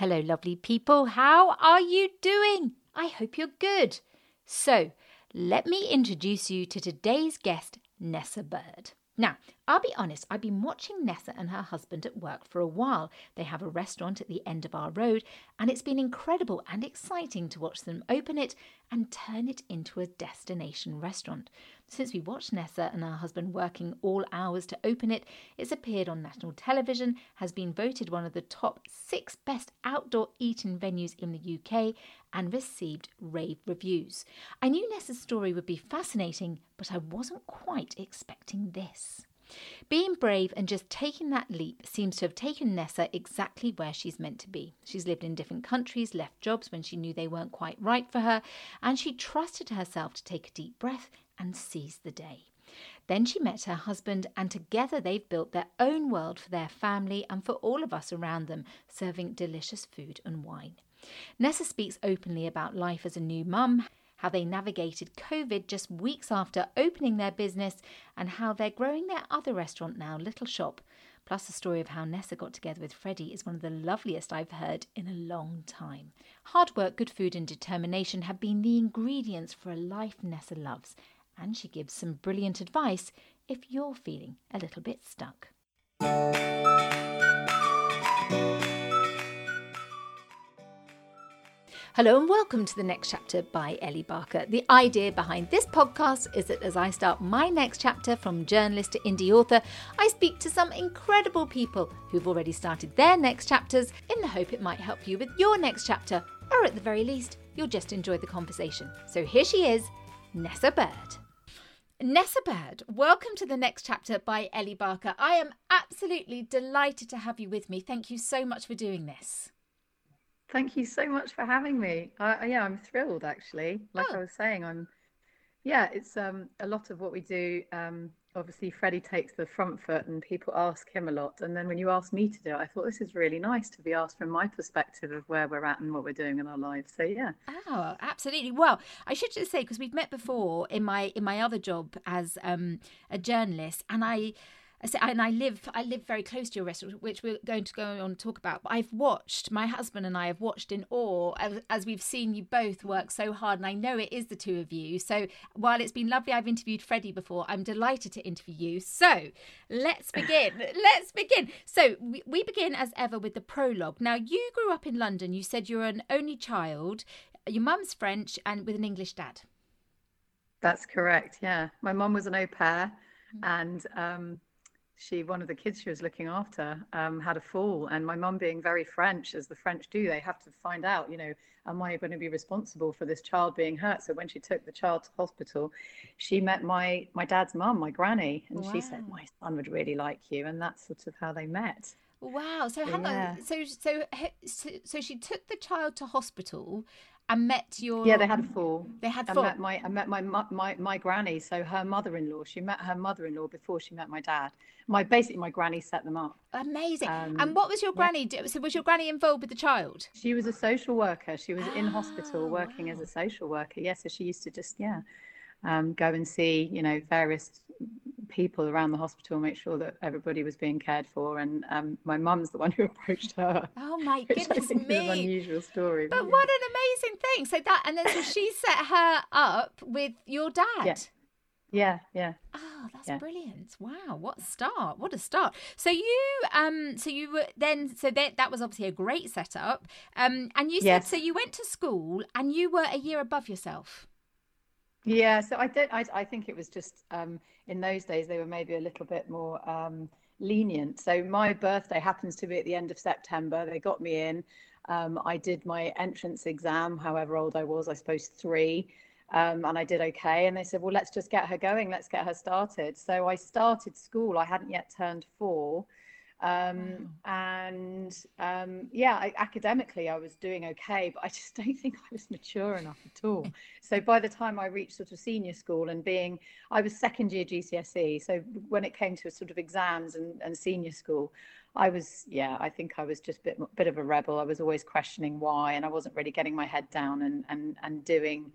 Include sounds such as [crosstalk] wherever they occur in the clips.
Hello, lovely people. How are you doing? I hope you're good. So, let me introduce you to today's guest, Nessa Bird. Now, I'll be honest, I've been watching Nessa and her husband at work for a while. They have a restaurant at the end of our road, and it's been incredible and exciting to watch them open it and turn it into a destination restaurant. Since we watched Nessa and her husband working all hours to open it, it's appeared on national television, has been voted one of the top six best outdoor eating venues in the UK, and received rave reviews. I knew Nessa's story would be fascinating, but I wasn't quite expecting this. Being brave and just taking that leap seems to have taken Nessa exactly where she's meant to be. She's lived in different countries, left jobs when she knew they weren't quite right for her, and she trusted herself to take a deep breath and seize the day. Then she met her husband, and together they've built their own world for their family and for all of us around them, serving delicious food and wine. Nessa speaks openly about life as a new mum, how they navigated COVID just weeks after opening their business, and how they're growing their other restaurant now, Littleshop. Plus, the story of how Nessa got together with Freddy is one of the loveliest I've heard in a long time. Hard work, good food, and determination have been the ingredients for a life Nessa loves, and she gives some brilliant advice if you're feeling a little bit stuck. Hello and welcome to the next chapter by Ellie Barker. The idea behind this podcast is that as I start my next chapter from journalist to indie author, I speak to some incredible people who've already started their next chapters in the hope it might help you with your next chapter, or at the very least, you'll just enjoy the conversation. So here she is, Nessa Bird. Nessa Bird, welcome to the next chapter by Ellie Barker. I am absolutely delighted to have you with me. Thank you so much for doing this. Thank you so much for having me. Uh, yeah, I'm thrilled actually. Like oh. I was saying, I'm yeah, it's um, a lot of what we do. Um, obviously, Freddy takes the front foot, and people ask him a lot. And then when you ask me to do it, I thought this is really nice to be asked from my perspective of where we're at and what we're doing in our lives. So yeah. Oh, absolutely. Well, I should just say because we've met before in my in my other job as um, a journalist, and I and I live I live very close to your restaurant, which we're going to go on and talk about. But I've watched my husband and I have watched in awe as, as, we've seen you both work so hard, and I know it is the two of you. So while it's been lovely, I've interviewed Freddy before. I'm delighted to interview you. So let's begin. [sighs] let's begin. So we, we begin as ever with the prologue. Now you grew up in London. You said you're an only child. Your mum's French and with an English dad. That's correct. Yeah, my mum was an au pair, mm-hmm. and. Um, she one of the kids she was looking after um, had a fall and my mum being very french as the french do they have to find out you know am i going to be responsible for this child being hurt so when she took the child to hospital she met my my dad's mum my granny and wow. she said my son would really like you and that's sort of how they met Wow. So hang yeah. on. So, so so so she took the child to hospital I met your. Yeah, they had a fall. They had I met my I met my my my granny. So her mother-in-law. She met her mother-in-law before she met my dad. My basically my granny set them up. Amazing. Um, and what was your granny? Yeah. So was your granny involved with the child? She was a social worker. She was oh, in hospital working wow. as a social worker. Yes, yeah, so she used to just yeah, um, go and see you know various people around the hospital, make sure that everybody was being cared for. And um, my mum's the one who [laughs] approached her. Oh my [laughs] goodness me! an unusual story. But yeah. what an amazing thing! So that and then so she [laughs] set her up with your dad. Yeah. Yeah, yeah. Oh, that's yeah. brilliant! Wow, what a start! What a start! So you, um, so you were then, so that that was obviously a great setup. Um, and you said yes. so you went to school and you were a year above yourself. Yeah, so I did. I, I think it was just um, in those days they were maybe a little bit more um, lenient. So my birthday happens to be at the end of September. They got me in. Um, I did my entrance exam, however old I was, I suppose three, um, and I did okay. And they said, well, let's just get her going. Let's get her started. So I started school. I hadn't yet turned four. Um, and um, yeah, I, academically I was doing okay, but I just [laughs] don't think I was mature enough at all. So by the time I reached sort of senior school and being, I was second year GCSE. So when it came to sort of exams and, and senior school, I was, yeah, I think I was just a bit, bit of a rebel. I was always questioning why, and I wasn't really getting my head down and, and, and doing,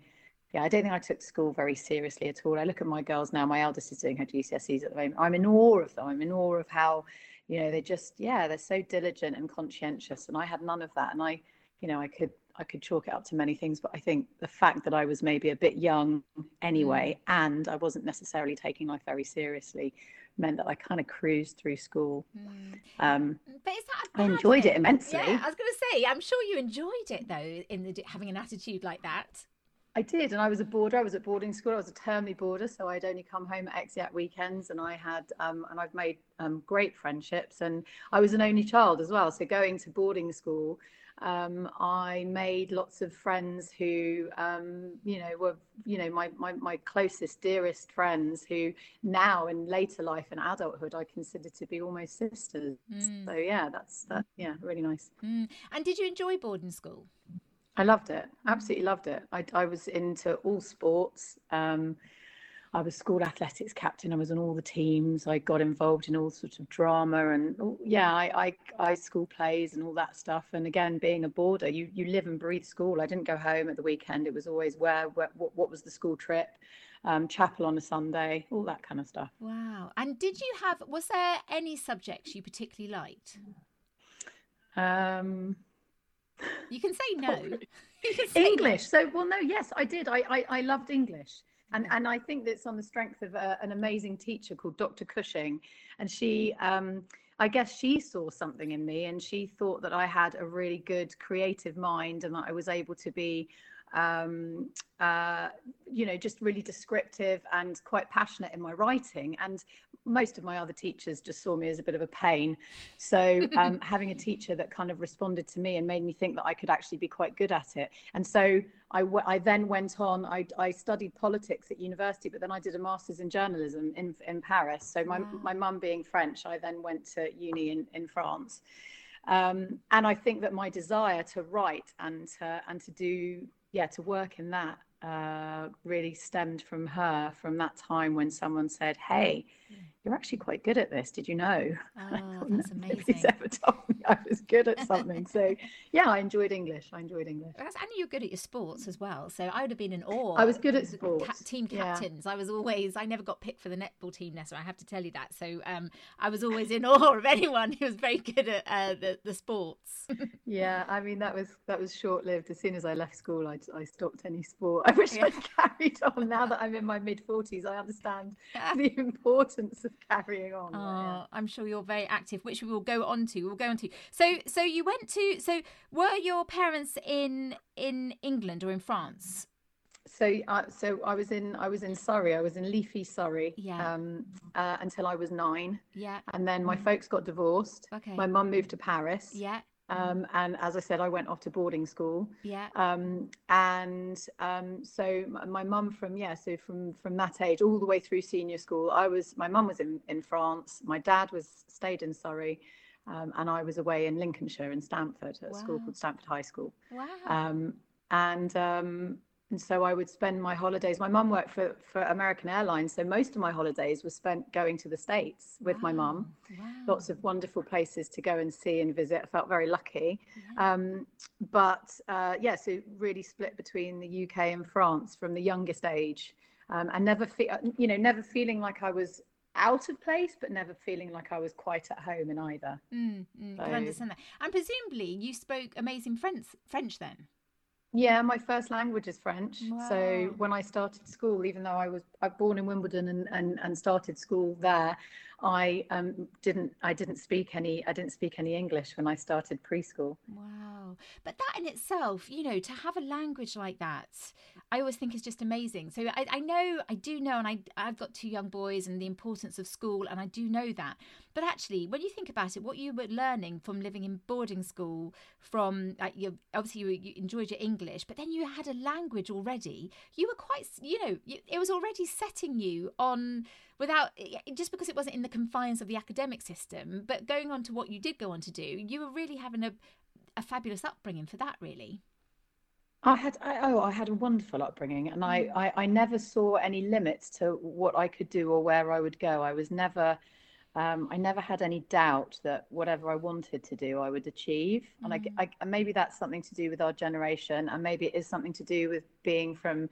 yeah, I don't think I took school very seriously at all. I look at my girls now, my eldest is doing her GCSEs at the moment. I'm in awe of them. I'm in awe of how you know, they just, yeah, they're so diligent and conscientious. And I had none of that. And I, you know, I could, I could chalk it up to many things, but I think the fact that I was maybe a bit young anyway, mm. and I wasn't necessarily taking life very seriously, meant that I kind of cruised through school. Mm. Um, but is that I enjoyed thing? it immensely. Yeah, I was going to say, I'm sure you enjoyed it though, in the having an attitude like that. I did, and I was a boarder. I was at boarding school. I was a termly boarder, so I'd only come home at exeat weekends, and I had, um, and I've made um, great friendships. And I was an only child as well, so going to boarding school, um, I made lots of friends who, um, you know, were, you know, my, my my closest, dearest friends who now in later life and adulthood I consider to be almost sisters. Mm. So yeah, that's that. Yeah, really nice. Mm. And did you enjoy boarding school? I loved it. Absolutely loved it. I, I was into all sports. Um, I was school athletics captain. I was on all the teams. I got involved in all sorts of drama and oh, yeah, I, I, I school plays and all that stuff. And again, being a boarder, you you live and breathe school. I didn't go home at the weekend. It was always where, where what, what was the school trip, um, chapel on a Sunday, all that kind of stuff. Wow. And did you have? Was there any subjects you particularly liked? Um, you can say no. [laughs] Can say English. No. So, well, no, yes, I did. I, I, I loved English. And, and I think that's on the strength of a, an amazing teacher called Dr. Cushing. And she, um, I guess she saw something in me and she thought that I had a really good creative mind and that I was able to be um, uh, you know, just really descriptive and quite passionate in my writing. And most of my other teachers just saw me as a bit of a pain. So [laughs] um, having a teacher that kind of responded to me and made me think that I could actually be quite good at it. And so I, w- I then went on, I, I studied politics at university, but then I did a master's in journalism in, in Paris. So my, wow. my mum being French, I then went to uni in, in France. Um, and I think that my desire to write and to, and to do yeah, to work in that uh, really stemmed from her from that time when someone said, "Hey, you're actually quite good at this. Did you know? Oh, [laughs] that's [laughs] amazing. Nobody's ever told me I was good at something. so [laughs] yeah, I enjoyed English. I enjoyed English. And you're good at your sports as well. So I would have been in awe. I was good at sports. Ca- team captains. Yeah. I was always, I never got picked for the netball team, Nessa. I have to tell you that. So um, I was always in awe of anyone who was very good at uh, the, the sports. yeah, I mean, that was that was short lived. As soon as I left school, I, I stopped any sport. I wish yeah. I'd carried on. Now that I'm in my mid 40s, I understand the importance of [laughs] carrying on. Oh, yeah. I'm sure you're very active, which we will go on to. We'll go on to. So, so you went to. So, were your parents in in England or in France? So, uh, so I was in I was in Surrey. I was in leafy Surrey. Yeah. Um, uh, until I was nine. Yeah. And then my folks got divorced. Okay. My mum moved to Paris. Yeah. Um, and as I said, I went off to boarding school. Yeah. Um, and um, so my mum from yeah, so from from that age all the way through senior school, I was my mum was in in France. My dad was stayed in Surrey, um, and I was away in Lincolnshire in Stamford at wow. a school called Stamford High School. Wow. Um, and um, and so I would spend my holidays. My mum worked for, for American Airlines, so most of my holidays were spent going to the States with wow. my mum. Wow. Lots of wonderful places to go and see and visit. I felt very lucky. Yeah. Um, but uh, yeah, so really split between the UK and France from the youngest age, um, and never feel, you know, never feeling like I was out of place, but never feeling like I was quite at home in either. Mm, mm, so, I understand that. And presumably, you spoke amazing French, French then. Yeah, my first language is French. Wow. So when I started school, even though I was Born in Wimbledon and, and, and started school there, I um, didn't I didn't speak any I didn't speak any English when I started preschool. Wow. But that in itself, you know, to have a language like that, I always think is just amazing. So I, I know I do know and I I've got two young boys and the importance of school and I do know that. But actually, when you think about it, what you were learning from living in boarding school, from uh, you obviously you, you, enjoyed your English, but then you had a language already. You were quite, you know, it was already setting you on without just because it wasn't in the confines of the academic system, but going on to what you did go on to do, you were really having a a fabulous upbringing for that, really. I had I, oh I had a wonderful upbringing and I, mm. I I never saw any limits to what I could do or where I would go. I was never um, I never had any doubt that whatever I wanted to do, I would achieve. And mm. I, I, maybe that's something to do with our generation, and maybe it is something to do with being from,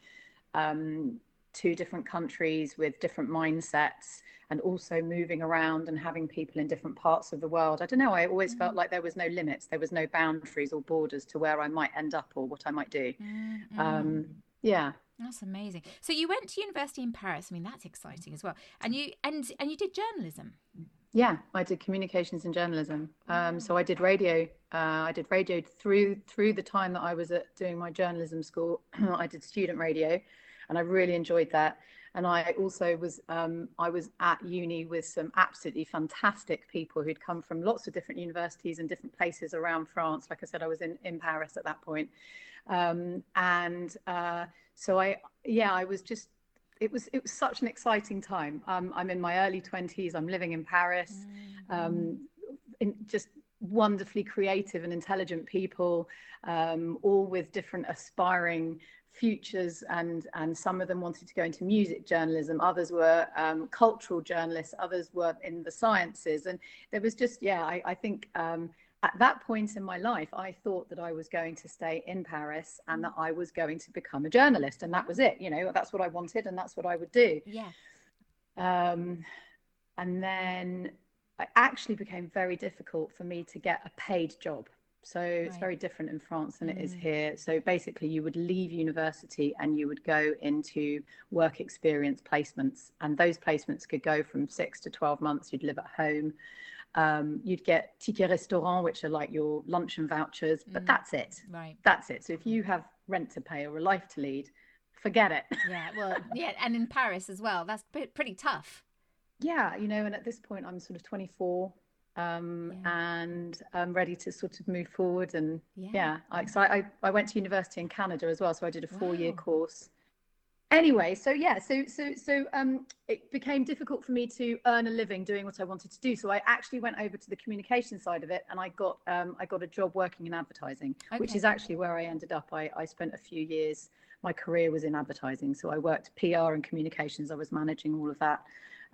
um, two different countries with different mindsets and also moving around and having people in different parts of the world. I don't know, I always felt mm. like there was no limits, there was no boundaries or borders to where I might end up or what I might do. Mm-hmm. Um, yeah. That's amazing. So you went to university in Paris. I mean, that's exciting as well. And you and and you did journalism. Yeah, I did communications and journalism. Um, so I did radio. Uh, I did radio through through the time that I was at doing my journalism school. [clears throat] I did student radio, and I really enjoyed that. And I also was um, I was at uni with some absolutely fantastic people who'd come from lots of different universities and different places around France. Like I said, I was in in Paris at that point, um, and uh, so I yeah I was just it was it was such an exciting time. Um, I'm in my early 20s. I'm living in Paris. Um, in just wonderfully creative and intelligent people, um, all with different aspiring futures and and some of them wanted to go into music journalism others were um, cultural journalists others were in the sciences and there was just yeah i, I think um, at that point in my life, I thought that I was going to stay in Paris and that I was going to become a journalist, and that was it. You know, that's what I wanted, and that's what I would do. Yeah. Um, and then it actually became very difficult for me to get a paid job. So right. it's very different in France than mm. it is mm. here. So basically, you would leave university and you would go into work experience placements, and those placements could go from six to 12 months. You'd live at home. Um, you'd get ticket restaurant, which are like your luncheon vouchers, but mm. that's it. Right. That's it. So if you have rent to pay or a life to lead, forget it. Yeah. Well, [laughs] yeah. And in Paris as well, that's pretty tough. Yeah. You know, and at this point, I'm sort of 24 um, yeah. and I'm ready to sort of move forward. And yeah, yeah I, so I, I went to university in Canada as well. So I did a four year wow. course anyway so yeah so so so um it became difficult for me to earn a living doing what i wanted to do so i actually went over to the communication side of it and i got um i got a job working in advertising okay. which is actually where i ended up i i spent a few years my career was in advertising so i worked pr and communications i was managing all of that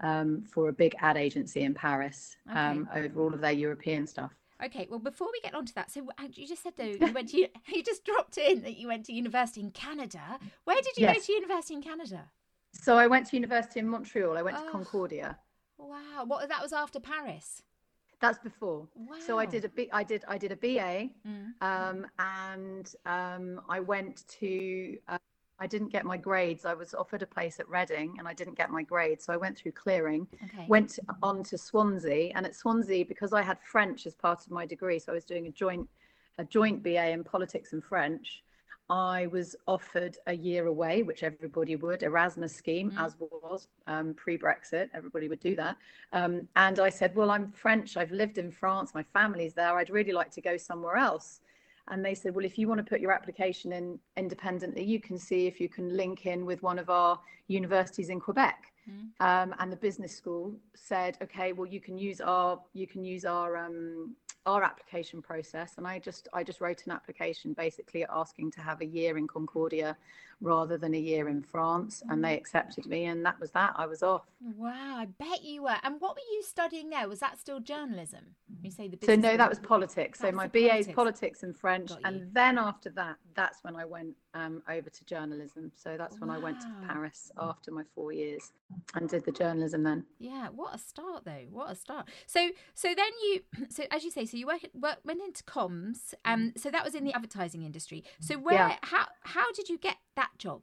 um, for a big ad agency in paris okay. um, over all of their european stuff Okay, well, before we get onto that, so uh, you just said though you went to [laughs] [laughs] you just dropped in that you went to university in Canada. Where did you yes. go to university in Canada? So I went to university in Montreal. I went oh, to Concordia. Wow, what that was after Paris. That's before. Wow. So I did a B, I did I did a BA, mm. um, and um, I went to uh, I didn't get my grades. I was offered a place at Reading and I didn't get my grades. So I went through clearing, okay. went on to Swansea. And at Swansea, because I had French as part of my degree, so I was doing a joint a joint BA in politics and French. I was offered a year away, which everybody would, Erasmus scheme, mm. as was um, pre Brexit. Everybody would do that. Um, and I said, Well, I'm French. I've lived in France. My family's there. I'd really like to go somewhere else and they said, well, if you want to put your application in independently, you can see if you can link in with one of our universities in Quebec. Mm. Um, and the business school said, okay, well, you can use our you can use our um, our application process. And I just I just wrote an application basically asking to have a year in Concordia rather than a year in France, and they mm. accepted me, and that was that. I was off. Wow, I bet you were. And what were you studying there? Was that still journalism? You say the so no, that was politics. That so was my BA is politics and French, and then after that, that's when I went um, over to journalism. So that's when wow. I went to Paris after my four years and did the journalism then. Yeah, what a start though! What a start. So so then you [clears throat] so as you say, so you work, work went into comms, um, so that was in the advertising industry. So where yeah. how how did you get that job?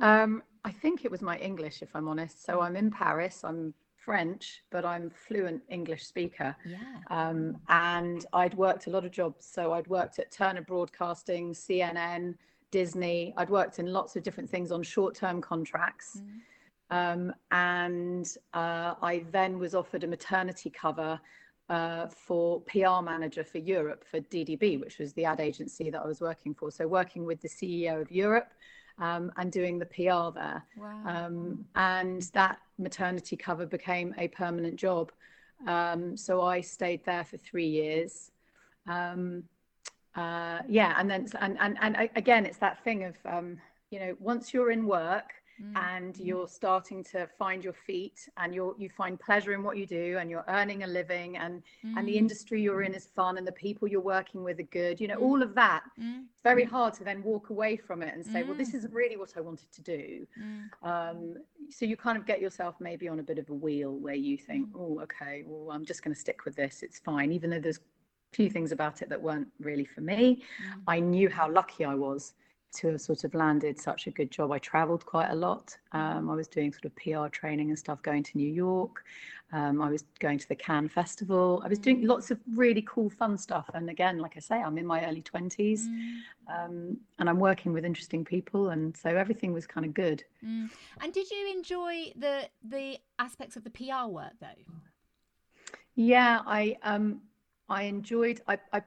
Um, I think it was my English, if I'm honest. So I'm in Paris. I'm French, but I'm fluent English speaker. Yeah. Um, and I'd worked a lot of jobs. So I'd worked at Turner Broadcasting, CNN, Disney. I'd worked in lots of different things on short-term contracts. Mm. Um, and uh, I then was offered a maternity cover uh, for PR manager for Europe for DDB, which was the ad agency that I was working for. So working with the CEO of Europe um, and doing the PR there. Wow. Um, and that maternity cover became a permanent job. Um, so I stayed there for three years. Um, uh, yeah, and then and, and and again, it's that thing of um, you know once you're in work mm. and you're starting to find your feet and you're you find pleasure in what you do and you're earning a living and mm. and the mm. industry you're in is fun and the people you're working with are good you know mm. all of that mm. it's very hard to then walk away from it and say well this isn't really what i wanted to do um, so you kind of get yourself maybe on a bit of a wheel where you think oh okay well i'm just going to stick with this it's fine even though there's a few things about it that weren't really for me. Mm. I knew how lucky I was to have sort of landed such a good job. I traveled quite a lot. Um, I was doing sort of PR training and stuff, going to New York. Um, I was going to the Cannes Festival. I was doing lots of really cool, fun stuff. And again, like I say, I'm in my early 20s mm. um, and I'm working with interesting people. And so everything was kind of good. Mm. And did you enjoy the the aspects of the PR work though? Yeah, I um, I enjoyed. I, I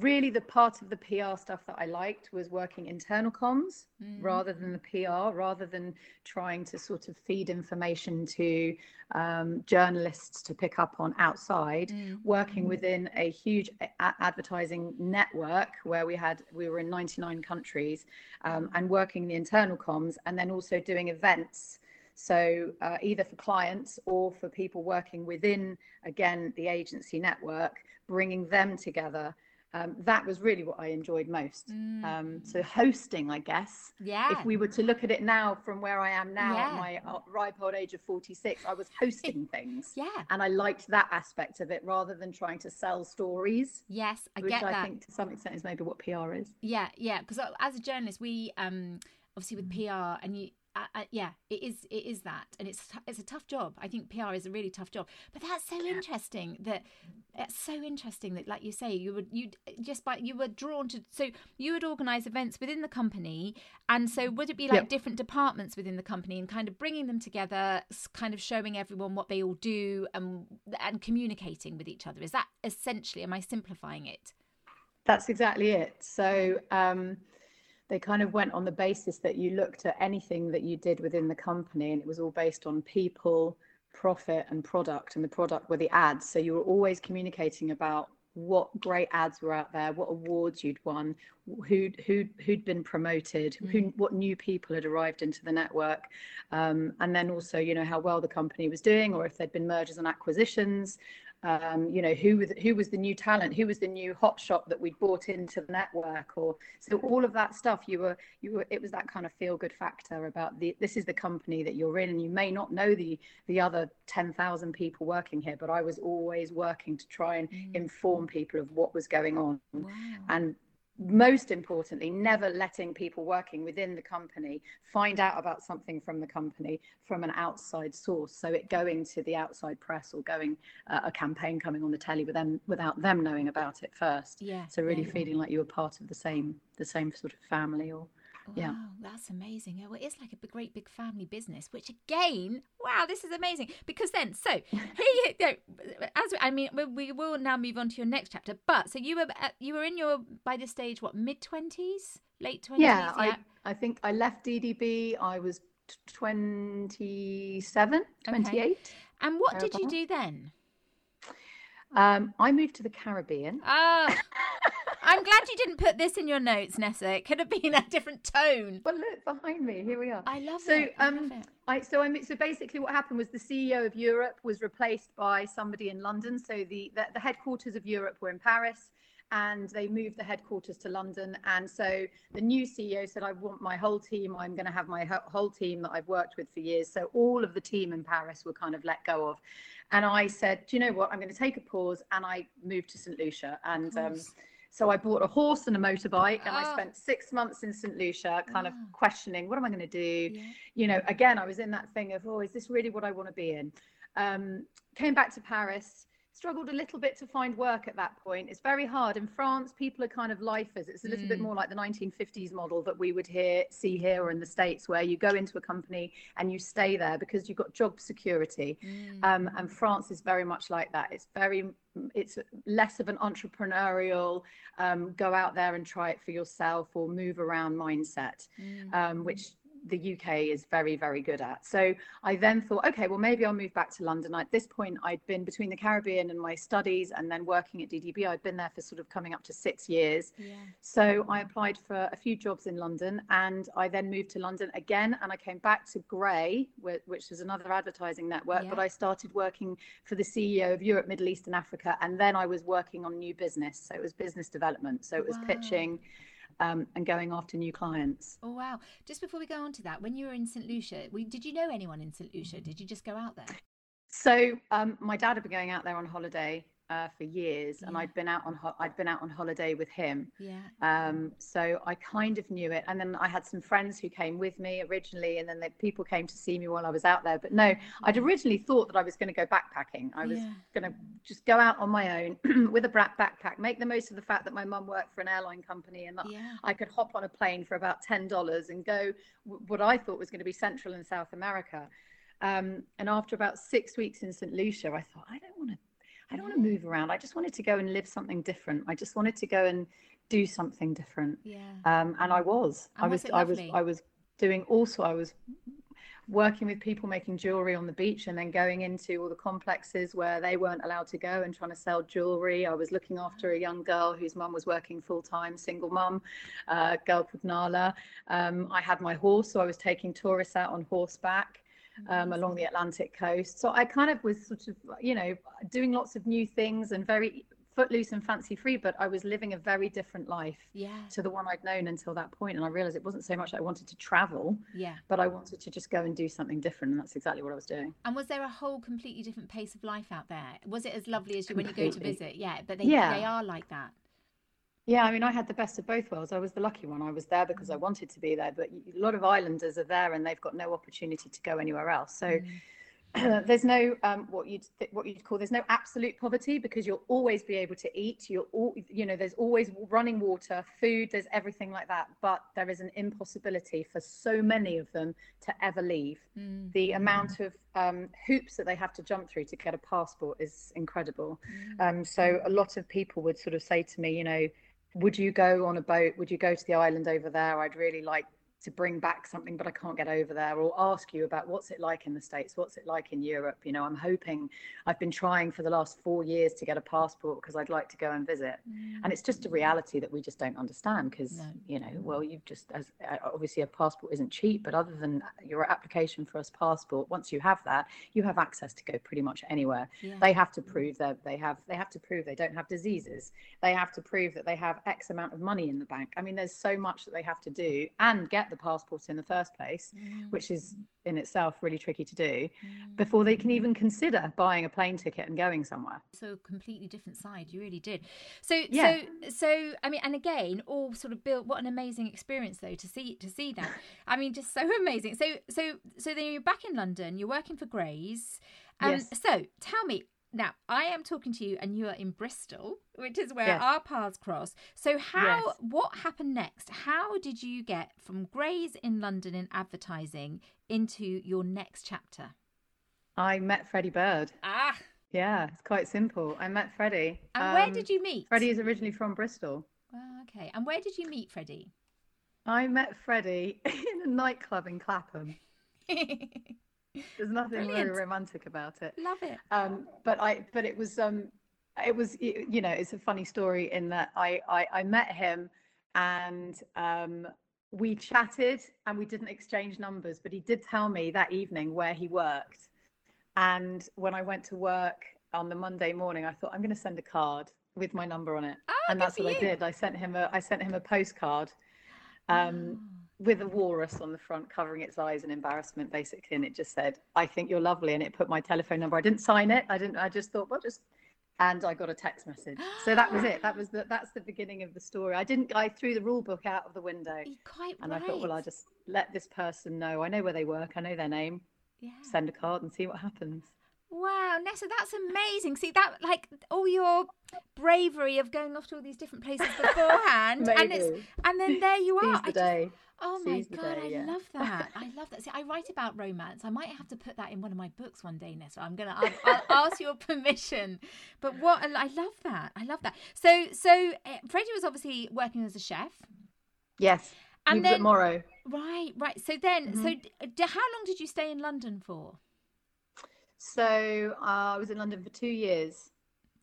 really the part of the PR stuff that I liked was working internal comms mm. rather than the PR, rather than trying to sort of feed information to um, journalists to pick up on outside. Mm. Working mm. within a huge a- advertising network where we had we were in 99 countries um, and working the internal comms and then also doing events. So uh, either for clients or for people working within again the agency network, bringing them together um, that was really what I enjoyed most. Mm. Um, so hosting, I guess. Yeah. If we were to look at it now from where I am now, yeah. at my ripe old age of 46, I was hosting [laughs] things. Yeah. And I liked that aspect of it rather than trying to sell stories. Yes, I which get I that. think to some extent is maybe what PR is. Yeah, yeah. Because uh, as a journalist, we um obviously with mm. PR and you uh, yeah, it is. It is that, and it's it's a tough job. I think PR is a really tough job. But that's so interesting that it's so interesting that, like you say, you would you just by you were drawn to. So you would organise events within the company, and so would it be like yep. different departments within the company and kind of bringing them together, kind of showing everyone what they all do and and communicating with each other? Is that essentially? Am I simplifying it? That's exactly it. So. Um, they kind of went on the basis that you looked at anything that you did within the company and it was all based on people profit and product and the product were the ads. So you were always communicating about what great ads were out there what awards you'd won who'd who'd, who'd been promoted who what new people had arrived into the network. Um, and then also you know how well the company was doing or if there'd been mergers and acquisitions um, you know who was who was the new talent who was the new hot shot that we'd brought into the network or so all of that stuff you were you were it was that kind of feel good factor about the this is the company that you're in and you may not know the the other 10,000 people working here but I was always working to try and mm. inform people of what was going on wow. and most importantly, never letting people working within the company find out about something from the company from an outside source. So it going to the outside press or going uh, a campaign coming on the telly with them without them knowing about it first. Yeah. So really yeah. feeling like you were part of the same the same sort of family or yeah. Wow, that's amazing. Well, it's like a great big family business, which again, wow, this is amazing. Because then, so [laughs] here you, as I mean, we will now move on to your next chapter. But so you were uh, you were in your by this stage what mid twenties, late twenties? Yeah, yeah, I I think I left DDB. I was 27, 28. Okay. And what did you do then? Um, I moved to the Caribbean. Ah. [laughs] I'm glad you didn't put this in your notes, Nessa. It could have been a different tone. But look behind me. Here we are. I love so, it. I um, love it. I so I mean, so basically, what happened was the CEO of Europe was replaced by somebody in London. So the the, the headquarters of Europe were in Paris and they moved the headquarters to London. And so the new CEO said, I want my whole team. I'm going to have my whole team that I've worked with for years. So all of the team in Paris were kind of let go of. And I said, Do you know what? I'm going to take a pause. And I moved to St. Lucia. And um, so I bought a horse and a motorbike, and oh. I ah. spent six months in St. Lucia, kind of ah. questioning, what am I going to do? Yeah. You know, again, I was in that thing of, oh, is this really what I want to be in? Um, came back to Paris, struggled a little bit to find work at that point. It's very hard. In France, people are kind of lifers. It's a little mm. bit more like the 1950s model that we would hear, see here or in the States, where you go into a company and you stay there because you've got job security. Mm. Um, and France is very much like that. It's very, it's less of an entrepreneurial, um, go out there and try it for yourself or move around mindset, mm. um, which the UK is very, very good at. So I then thought, okay, well, maybe I'll move back to London. At this point, I'd been between the Caribbean and my studies and then working at DDB. I'd been there for sort of coming up to six years. Yeah. So I applied for a few jobs in London and I then moved to London again and I came back to Grey, which is another advertising network, yeah. but I started working for the CEO of Europe, Middle East, and Africa. And then I was working on new business. So it was business development. So it was wow. pitching um, and going after new clients. Oh wow! Just before we go on to that, when you were in St Lucia, we, did you know anyone in St Lucia? Did you just go out there? So um, my dad had been going out there on holiday uh, for years, yeah. and I'd been out on ho- I'd been out on holiday with him. Yeah. Um, so I kind of knew it, and then I had some friends who came with me originally, and then the people came to see me while I was out there. But no, I'd originally thought that I was going to go backpacking. I was yeah. going to just go out on my own [clears throat] with a brat backpack, make the most of the fact that my mum worked for an airline company, and that yeah. I could hop on a plane for about ten dollars and go w- what I thought was going to be Central and South America. Um, and after about six weeks in St. Lucia, I thought, I don't want to I don't want to move around. I just wanted to go and live something different. I just wanted to go and do something different. Yeah. Um, and I was. And I was. I was. I was doing. Also, I was working with people making jewelry on the beach and then going into all the complexes where they weren't allowed to go and trying to sell jewelry. I was looking after a young girl whose mum was working full time, single mum, uh, girl called Nala. Um, I had my horse, so I was taking tourists out on horseback um, along the Atlantic coast. So I kind of was sort of, you know, doing lots of new things and very footloose and fancy free, but I was living a very different life yeah. to the one I'd known until that point. And I realized it wasn't so much I wanted to travel, yeah, but I wanted to just go and do something different. And that's exactly what I was doing. And was there a whole completely different pace of life out there? Was it as lovely as you when you go to visit? Yeah, but they, yeah. they are like that. Yeah, I mean, I had the best of both worlds. I was the lucky one. I was there because I mm. wanted to be there, but a lot of islanders are there and they've got no opportunity to go anywhere else. So mm. [clears throat] there's no um, what you'd th- what you'd call there's no absolute poverty because you'll always be able to eat. You're all you know there's always running water, food. There's everything like that. But there is an impossibility for so many of them to ever leave. Mm. The amount of um, hoops that they have to jump through to get a passport is incredible. Mm. Um, so a lot of people would sort of say to me, you know would you go on a boat? Would you go to the island over there? I'd really like to bring back something, but I can't get over there, or ask you about what's it like in the States, what's it like in Europe. You know, I'm hoping I've been trying for the last four years to get a passport because I'd like to go and visit. Mm. And it's just a reality that we just don't understand because, no. you know, well, you've just, as uh, obviously a passport isn't cheap, but other than your application for a passport, once you have that, you have access to go pretty much anywhere. Yeah. They have to prove that they have, they have to prove they don't have diseases. They have to prove that they have X amount of money in the bank. I mean, there's so much that they have to do and get the passport in the first place, mm. which is in itself really tricky to do, mm. before they can even consider buying a plane ticket and going somewhere. So completely different side, you really did. So yeah. so so I mean, and again, all sort of built. What an amazing experience though to see to see that. I mean, just so [laughs] amazing. So so so then you're back in London. You're working for Grey's. Um, yes. So tell me, now, I am talking to you and you are in Bristol, which is where yes. our paths cross. So, how, yes. what happened next? How did you get from Grey's in London in advertising into your next chapter? I met Freddy Bird. Ah. Yeah, it's quite simple. I met Freddy. And um, where did you meet? Freddy is originally from Bristol. Oh, okay. And where did you meet Freddy? I met Freddy [laughs] in a nightclub in Clapham. [laughs] There's nothing Brilliant. really romantic about it. Love it. Um, but I, but it was, um, it was, you know, it's a funny story in that I, I, I met him and um, we chatted and we didn't exchange numbers, but he did tell me that evening where he worked. And when I went to work on the Monday morning, I thought I'm going to send a card with my number on it, oh, and that's what you. I did. I sent him a, I sent him a postcard. Um, oh with a walrus on the front covering its eyes in embarrassment basically and it just said i think you're lovely and it put my telephone number. I didn't sign it. I didn't i just thought well just and i got a text message. So that was it. That was the that's the beginning of the story. I didn't i threw the rule book out of the window. Quite and right. i thought well i'll just let this person know. I know where they work. I know their name. Yeah. send a card and see what happens Wow, Nessa, that's amazing. See that, like all your bravery of going off to all these different places [laughs] beforehand, and it's and then there you are. the. Just, oh my god, day, I love that. [laughs] I love that. See, I write about romance. I might have to put that in one of my books one day, Nessa. I'm gonna. I'll, I'll [laughs] ask your permission. But what I love that. I love that. So, so uh, Freddy was obviously working as a chef. Yes. And then tomorrow. Right, right. So then, mm-hmm. so d- how long did you stay in London for? So uh, I was in London for two years.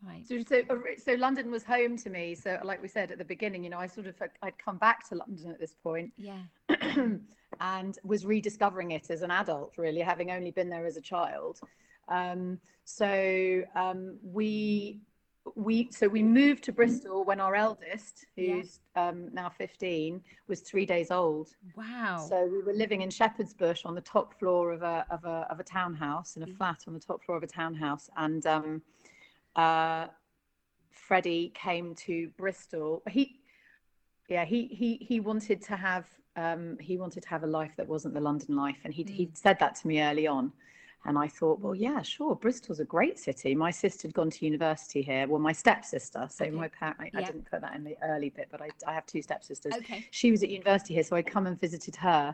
Right. So, so, uh, so London was home to me. So, like we said at the beginning, you know, I sort of I'd come back to London at this point. Yeah. [clears throat] and was rediscovering it as an adult, really, having only been there as a child. Um, so um, we we so we moved to Bristol when our eldest, who's yeah. um, now 15, was three days old. Wow! So we were living in Shepherd's Bush on the top floor of a of a of a townhouse in a mm. flat on the top floor of a townhouse, and um, uh, Freddy came to Bristol. He, yeah, he he he wanted to have um, he wanted to have a life that wasn't the London life, and he mm. he said that to me early on. And I thought, well, yeah, sure. Bristol's a great city. My sister had gone to university here. Well, my stepsister. So okay. my parent, I, I, didn't put that in the early bit, but I, I have two stepsisters. Okay. She was at university here, so I'd come and visited her.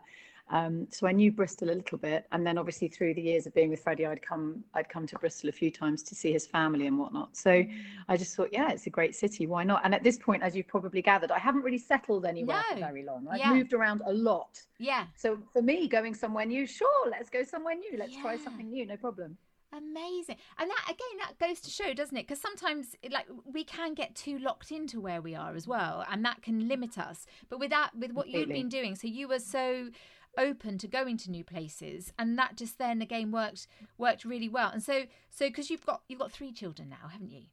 Um, so I knew Bristol a little bit, and then obviously through the years of being with Freddy, I'd come I'd come to Bristol a few times to see his family and whatnot. So mm. I just thought, yeah, it's a great city. Why not? And at this point, as you've probably gathered, I haven't really settled anywhere no. for very long. I've yeah. moved around a lot. Yeah. So for me, going somewhere new, sure, let's go somewhere new. Let's yeah. try something new, no problem. Amazing. And that again that goes to show, doesn't it? Because sometimes like we can get too locked into where we are as well, and that can limit us. But with that with what Completely. you've been doing, so you were so open to going to new places and that just then again worked worked really well and so so because you've got you've got three children now haven't you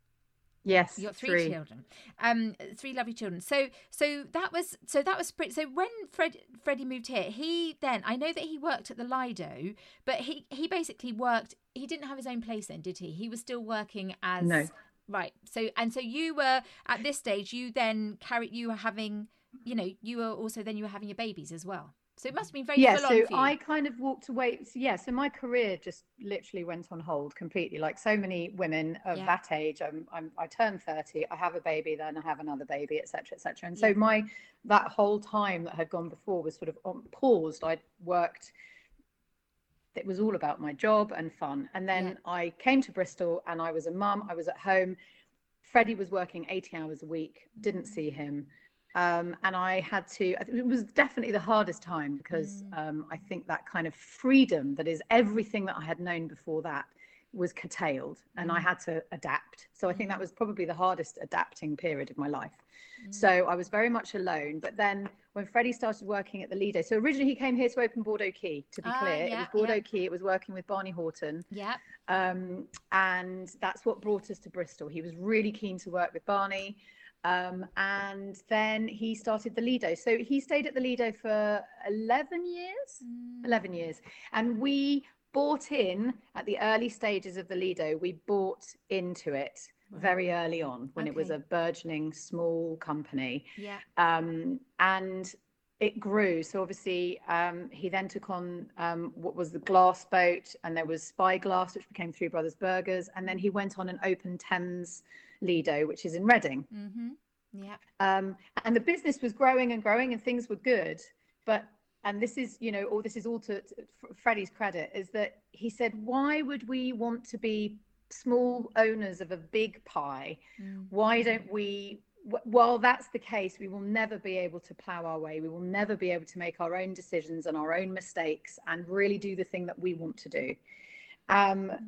Yes, you've got three, three, children, um, three lovely children. So, so that was so that was so when Fred Freddy moved here, he then I know that he worked at the Lido, but he he basically worked. He didn't have his own place then, did he? He was still working as no. Right. So and so you were at this stage. You then carried. You were having. You know. You were also then you were having your babies as well. So it must have been very yeah. So I kind of walked away. So yeah. So my career just literally went on hold completely. Like so many women of yeah. that age, I'm, I'm I turn thirty. I have a baby, then I have another baby, etc., etc. And so my that whole time that had gone before was sort of on, paused. I worked. It was all about my job and fun. And then yeah. I came to Bristol, and I was a mum. I was at home. Freddy was working 80 hours a week. Didn't mm. see him. Um, and I had to, it was definitely the hardest time because mm. um, I think that kind of freedom that is everything that I had known before that was curtailed and I mm. had to adapt. So I think that mm. was probably the hardest adapting period of my life. Mm. So I was very much alone. But then when Freddy started working at the Lido, so originally he came here to open Bordeaux Quay, to be uh, clear. Yeah, it was Bordeaux yeah. Quay, it was working with Barney Haughton. Yeah. Um, and that's what brought us to Bristol. He was really keen to work with Barney. Um, and then he started the Lido. So he stayed at the Lido for 11 years. Mm. 11 years. And we bought in at the early stages of the Lido, we bought into it very early on when okay. it was a burgeoning small company. Yeah. Um, and it grew. So obviously, um, he then took on um, what was the glass boat, and there was Spyglass, which became Three Brothers Burgers, and then he went on and opened Thames Lido, which is in Reading. Mm-hmm. Yeah. Um, and the business was growing and growing, and things were good. But and this is, you know, or this is all to, to Freddy's credit, is that he said, why would we want to be small owners of a big pie? Mm. Why don't we? While that's the case, we will never be able to plow our way. We will never be able to make our own decisions and our own mistakes and really do the thing that we want to do. Um, mm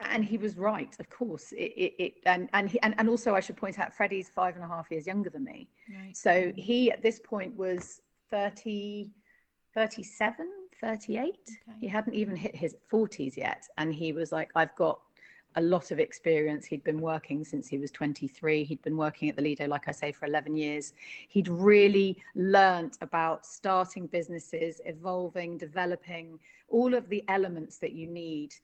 and he was right of course. It, it, it, and and, he, and and also i should point out freddy's five and a half years younger than me. Right. so he at this point was 30 37 38 okay. he hadn't even hit his 40s yet. And he was like i've got a lot of experience. He'd been working since he was 23 he'd been working at the lido like i say for 11 years. He'd really learnt about starting businesses evolving developing all of the elements that you need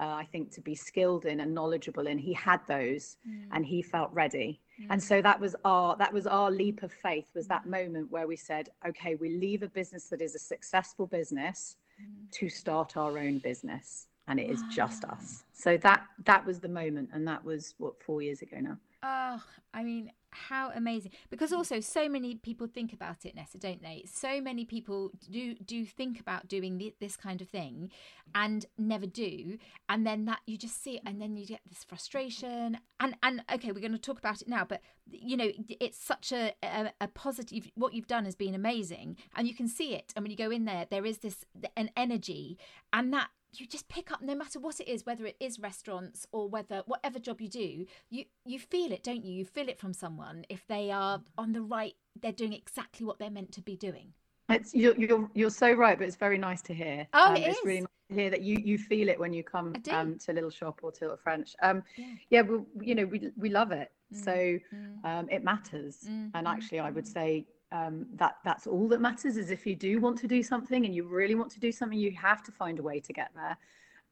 uh, I think, to be skilled in and knowledgeable in. He had those, mm. and he felt ready. Mm. And so that was our that was our leap of faith. Was that mm. moment where we said, okay, we leave a business that is a successful business mm. to start our own business, and it is just us. So that that was the moment, and that was what four years ago now. Oh, I mean, how amazing! Because mm. also, so many people think about it, Nessa, don't they? So many people do do think about doing this kind of thing, and never do. And then that you just see it, and then you get this frustration. And and okay, we're going to talk about it now, but you know, it's such a, a, a positive. What you've done has been amazing, and you can see it. And when you go in there, there is this an energy, and that you just pick up no matter what it is whether it is restaurants or whether whatever job you do you you feel it don't you? You feel it from someone if they are on the right they're doing exactly what they're meant to be doing. It's you're you're, you're so right but it's very nice to hear. Oh um, it it's is. really nice to hear that you you feel it when you come um, to little shop or to little french. Um yeah, yeah well you know we we love it. Mm, so mm, um it matters. Mm, and mm, actually i would mm. say um, that that's all that matters is if you do want to do something and you really want to do something you have to find a way to get there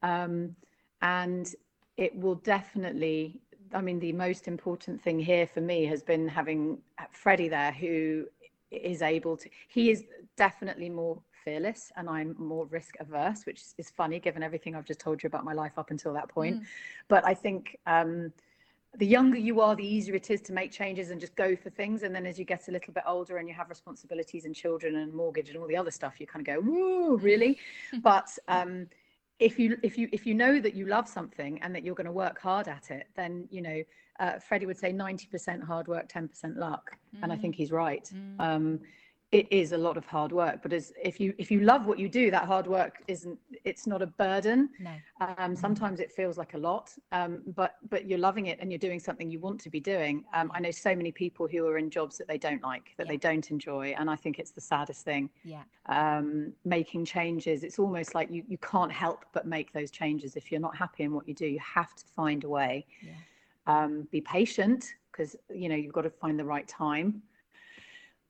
um, and it will definitely i mean the most important thing here for me has been having freddy there who is able to he is definitely more fearless and i'm more risk averse which is funny given everything i've just told you about my life up until that point Mm. but i think um, the younger you are, the easier it is to make changes and just go for things. And then as you get a little bit older and you have responsibilities and children and mortgage and all the other stuff, you kind of go, "Whoa, really?" [laughs] but um, if you if you if you know that you love something and that you're going to work hard at it, then you know uh, Freddy would say 90% hard work, 10% luck, and I think he's right. Mm. Um, it is a lot of hard work, but as if you if you love what you do, that hard work isn't it's not a burden. no Um, sometimes it feels like a lot, um, but but you're loving it and you're doing something you want to be doing. Um, I know so many people who are in jobs that they don't like, that Yeah. they don't enjoy, and I think it's the saddest thing. yeah Um, making changes, it's almost like you you can't help but make those changes. If you're not happy in what you do, you have to find a way. yeah Um, be patient because you know you've got to find the right time,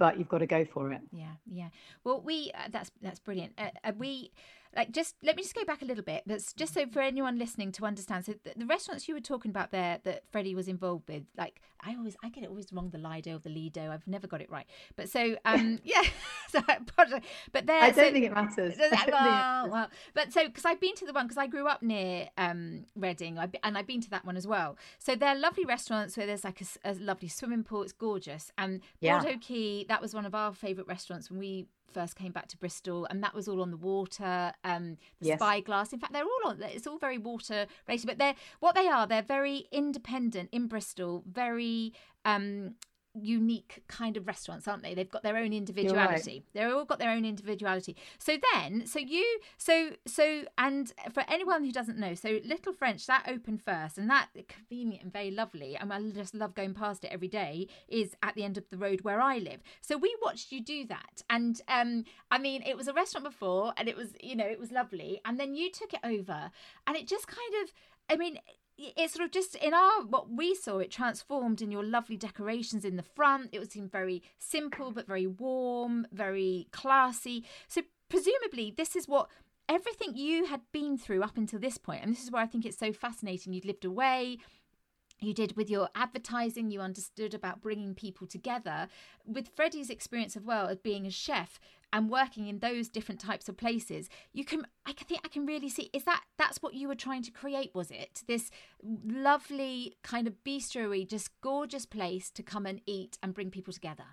but you've got to go for it. Yeah, yeah. Well, we uh, that's that's brilliant. Uh, uh, we like just let me just go back a little bit. That's just so for anyone listening to understand. So the, the restaurants you were talking about there that Freddy was involved with, like I always I get it always wrong the Lido or the Lido. I've never got it right. But so um [laughs] yeah, [laughs] so I apologize. But there, I don't so, think it matters. [laughs] I Does don't that- it well, matters. well, but so because I've been to the one because I grew up near um, Reading, and I've been to that one as well. So they're lovely restaurants where there's like a lovely swimming pool. It's gorgeous. And Yeah. Bordeaux Quay, that was one of our favourite restaurants when we first came back to Bristol, and that was all on the water. Um, the Yes. Spyglass. In fact, they're all on. It's all very water related, but they're what they are. They're very independent in Bristol. Very. Um, unique kind of restaurants aren't they? They've got their own individuality. They're all got their own individuality. So then so you so so and for anyone who doesn't know so little french that opened first and that convenient and very lovely and i just love going past it every day is at the end of the road where i live. So we watched you do that and um i mean it was a restaurant before and it was you know it was lovely and then you took it over and it just kind of i mean it sort of just in our what we saw it transformed in your lovely decorations in the front. It was seemed very simple but very warm very classy. So presumably this is what everything you had been through up until this point and this is where i think it's so fascinating you'd lived away you did with your advertising you understood about bringing people together. With freddy's experience of well as being a chef and working in those different types of places you can i can think i can really see is that that's what you were trying to create was it this lovely kind of bistro just gorgeous place to come and eat and bring people together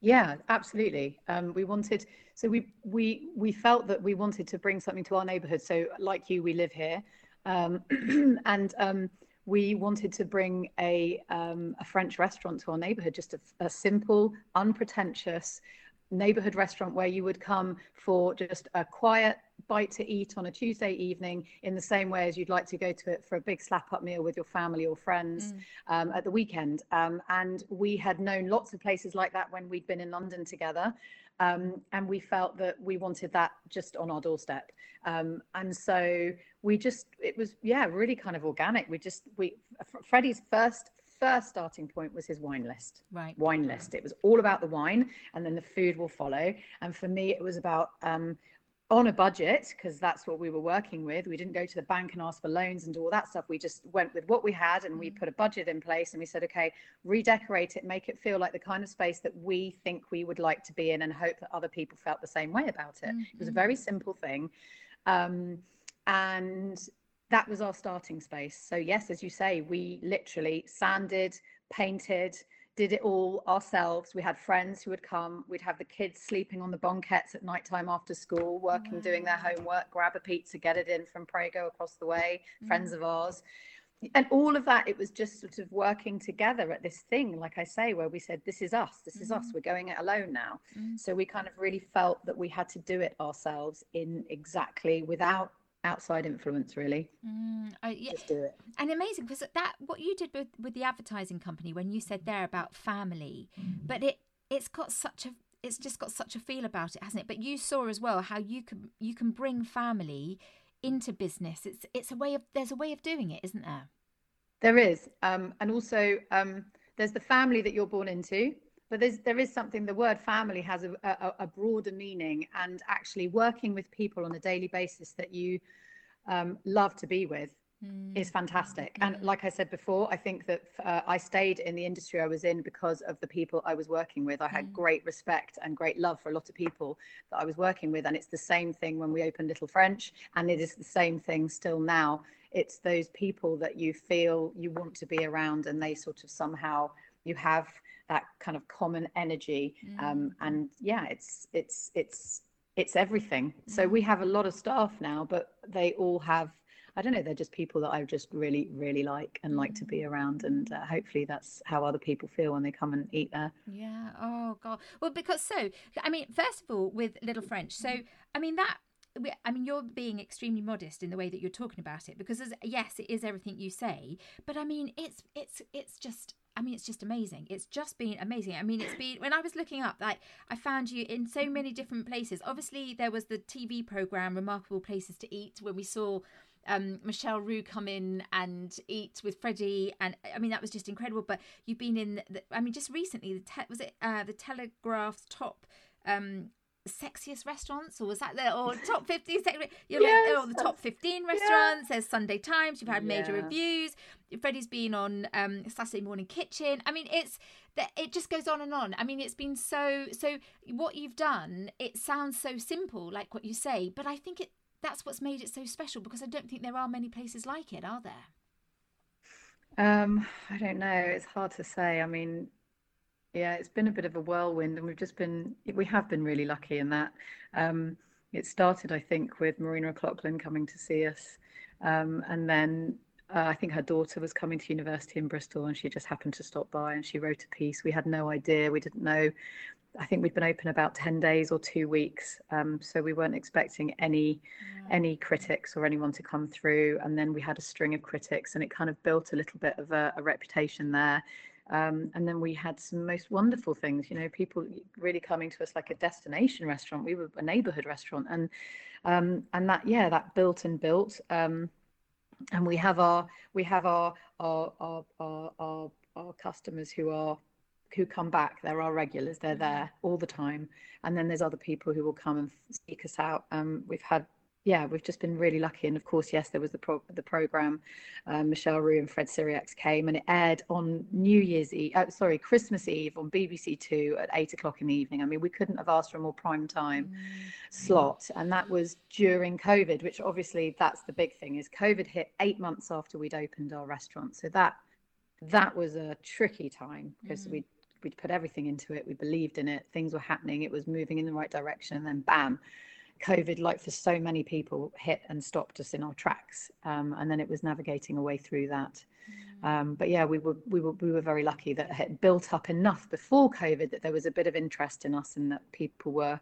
Yeah, absolutely. Um, we wanted, so we we we felt that we wanted to bring something to our neighborhood. So, like you, we live here, um, [clears throat] and um, we wanted to bring a um, a French restaurant to our neighborhood, just a, a simple, unpretentious neighborhood restaurant where you would come for just a quiet bite to eat on a Tuesday evening, in the same way as you'd like to go to it for a big slap up meal with your family or friends um, at the weekend. Um, and we had known lots of places like that when we'd been in London together. Um, and we felt that we wanted that just on our doorstep. Um, and so we just, it was, yeah, really kind of organic. We just, we, Freddy's first, first starting point was his wine list right wine list. It was all about the wine, and then the food will follow. And for me, it was about um, on a budget because that's what we were working with. We didn't go to the bank and ask for loans and do all that stuff. We just went with what we had, and we put a budget in place. And we said, okay, redecorate it, make it feel like the kind of space that we think we would like to be in, and hope that other people felt the same way about it. It was a very simple thing. Um, and that was our starting space. So yes, as you say, we literally sanded, painted, did it all ourselves. We had friends who would come. We'd have the kids sleeping on the banquettes at night time after school, working, wow. doing their homework, grab a pizza, get it in from Prego across the way, mm. friends of ours. And all of that, it was just sort of working together at this thing, like I say, where we said, This is us, this is mm. us, we're going it alone now. Mm. So we kind of really felt that we had to do it ourselves in exactly without outside influence really. Mm, uh, yeah. just do it. And amazing because that what you did with with the advertising company when you said there about family but it it's got such a it's just got such a feel about it hasn't it? But you saw as well how you can you can bring family into business. It's it's a way of there's a way of doing it isn't there? There is. Um and also um there's the family that you're born into but there's there is something the word family has a, a, a broader meaning and actually working with people on a daily basis that you um, love to be with mm. is fantastic and like i said before i think that uh, i stayed in the industry i was in because of the people i was working with i had mm. great respect and great love for a lot of people that i was working with and it's the same thing when we opened little french and it is the same thing still now it's those people that you feel you want to be around and they sort of somehow you have that kind of common energy um, mm. and yeah it's it's it's it's everything so we have a lot of staff now but they all have I don't know, they're just people that I just really, really like and like to be mm. around. And uh, hopefully that's how other people feel when they come and eat there. Yeah. Oh, God. Well, because so, I mean, first of all, with Little French, so, I mean, that I mean, you're being extremely modest in the way that you're talking about it because, yes, it is everything you say, but I mean, it's it's it's just I mean, it's just amazing. It's just been amazing. I mean, it's been when I was looking up, like I found you in so many different places. Obviously, there was the TV program Remarkable Places to Eat when we saw um, Michel Roux come in and eat with Freddy, and I mean that was just incredible. But you've been in, the, I mean, just recently, the te- was it uh, the Telegraph's top um, sexiest restaurants, or was that the or top fifteen? You're yes, like, oh, the top fifteen restaurants. Yeah. There's Sunday Times. You've had major reviews. Freddy's been on um, Saturday Morning Kitchen. I mean, it's that it just goes on and on. I mean, it's been so so. What you've done, it sounds so simple, like what you say, but I think it that's what's made it so special because I don't think there are many places like it, are there? Um, I don't know. It's hard to say. I mean, yeah, it's been a bit of a whirlwind, and we've just been we have been really lucky in that. Um, it started, I think, with Marina O'Loughlin coming to see us, um, and then uh, I think her daughter was coming to university in Bristol, and she just happened to stop by, and she wrote a piece. We had no idea, we didn't know. I think we'd been open about ten days or two weeks, um, so we weren't expecting any any critics or anyone to come through. And then we had a string of critics, and it kind of built a little bit of a, a reputation there. Um, and then we had some most wonderful things, you know, people really coming to us like a destination restaurant. We were a neighborhood restaurant, and um, and that yeah, that built and built. Um, and we have our we have our our our our, our, our customers who are who come back. They're our regulars. They're there mm-hmm. all the time. And then there's other people who will come and seek us out. Um, we've had yeah, we've just been really lucky. And of course, yes, there was the pro- the program. Um, Michel Roux and Fred Sirieix came, and it aired on New Year's Eve. Uh, sorry, Christmas Eve on BBC Two at eight o'clock in the evening. I mean, we couldn't have asked for a more prime time mm. slot, and that was during COVID, which obviously that's the big thing. Is COVID hit eight months after we'd opened our restaurant, so that that was a tricky time because mm. we we'd put everything into it. We believed in it. Things were happening. It was moving in the right direction. And then bam, COVID, like for so many people, hit and stopped us in our tracks. Um, and then it was navigating a way through that. Mm. Um, but yeah, we were we were we were very lucky that it had built up enough before COVID that there was a bit of interest in us and that people were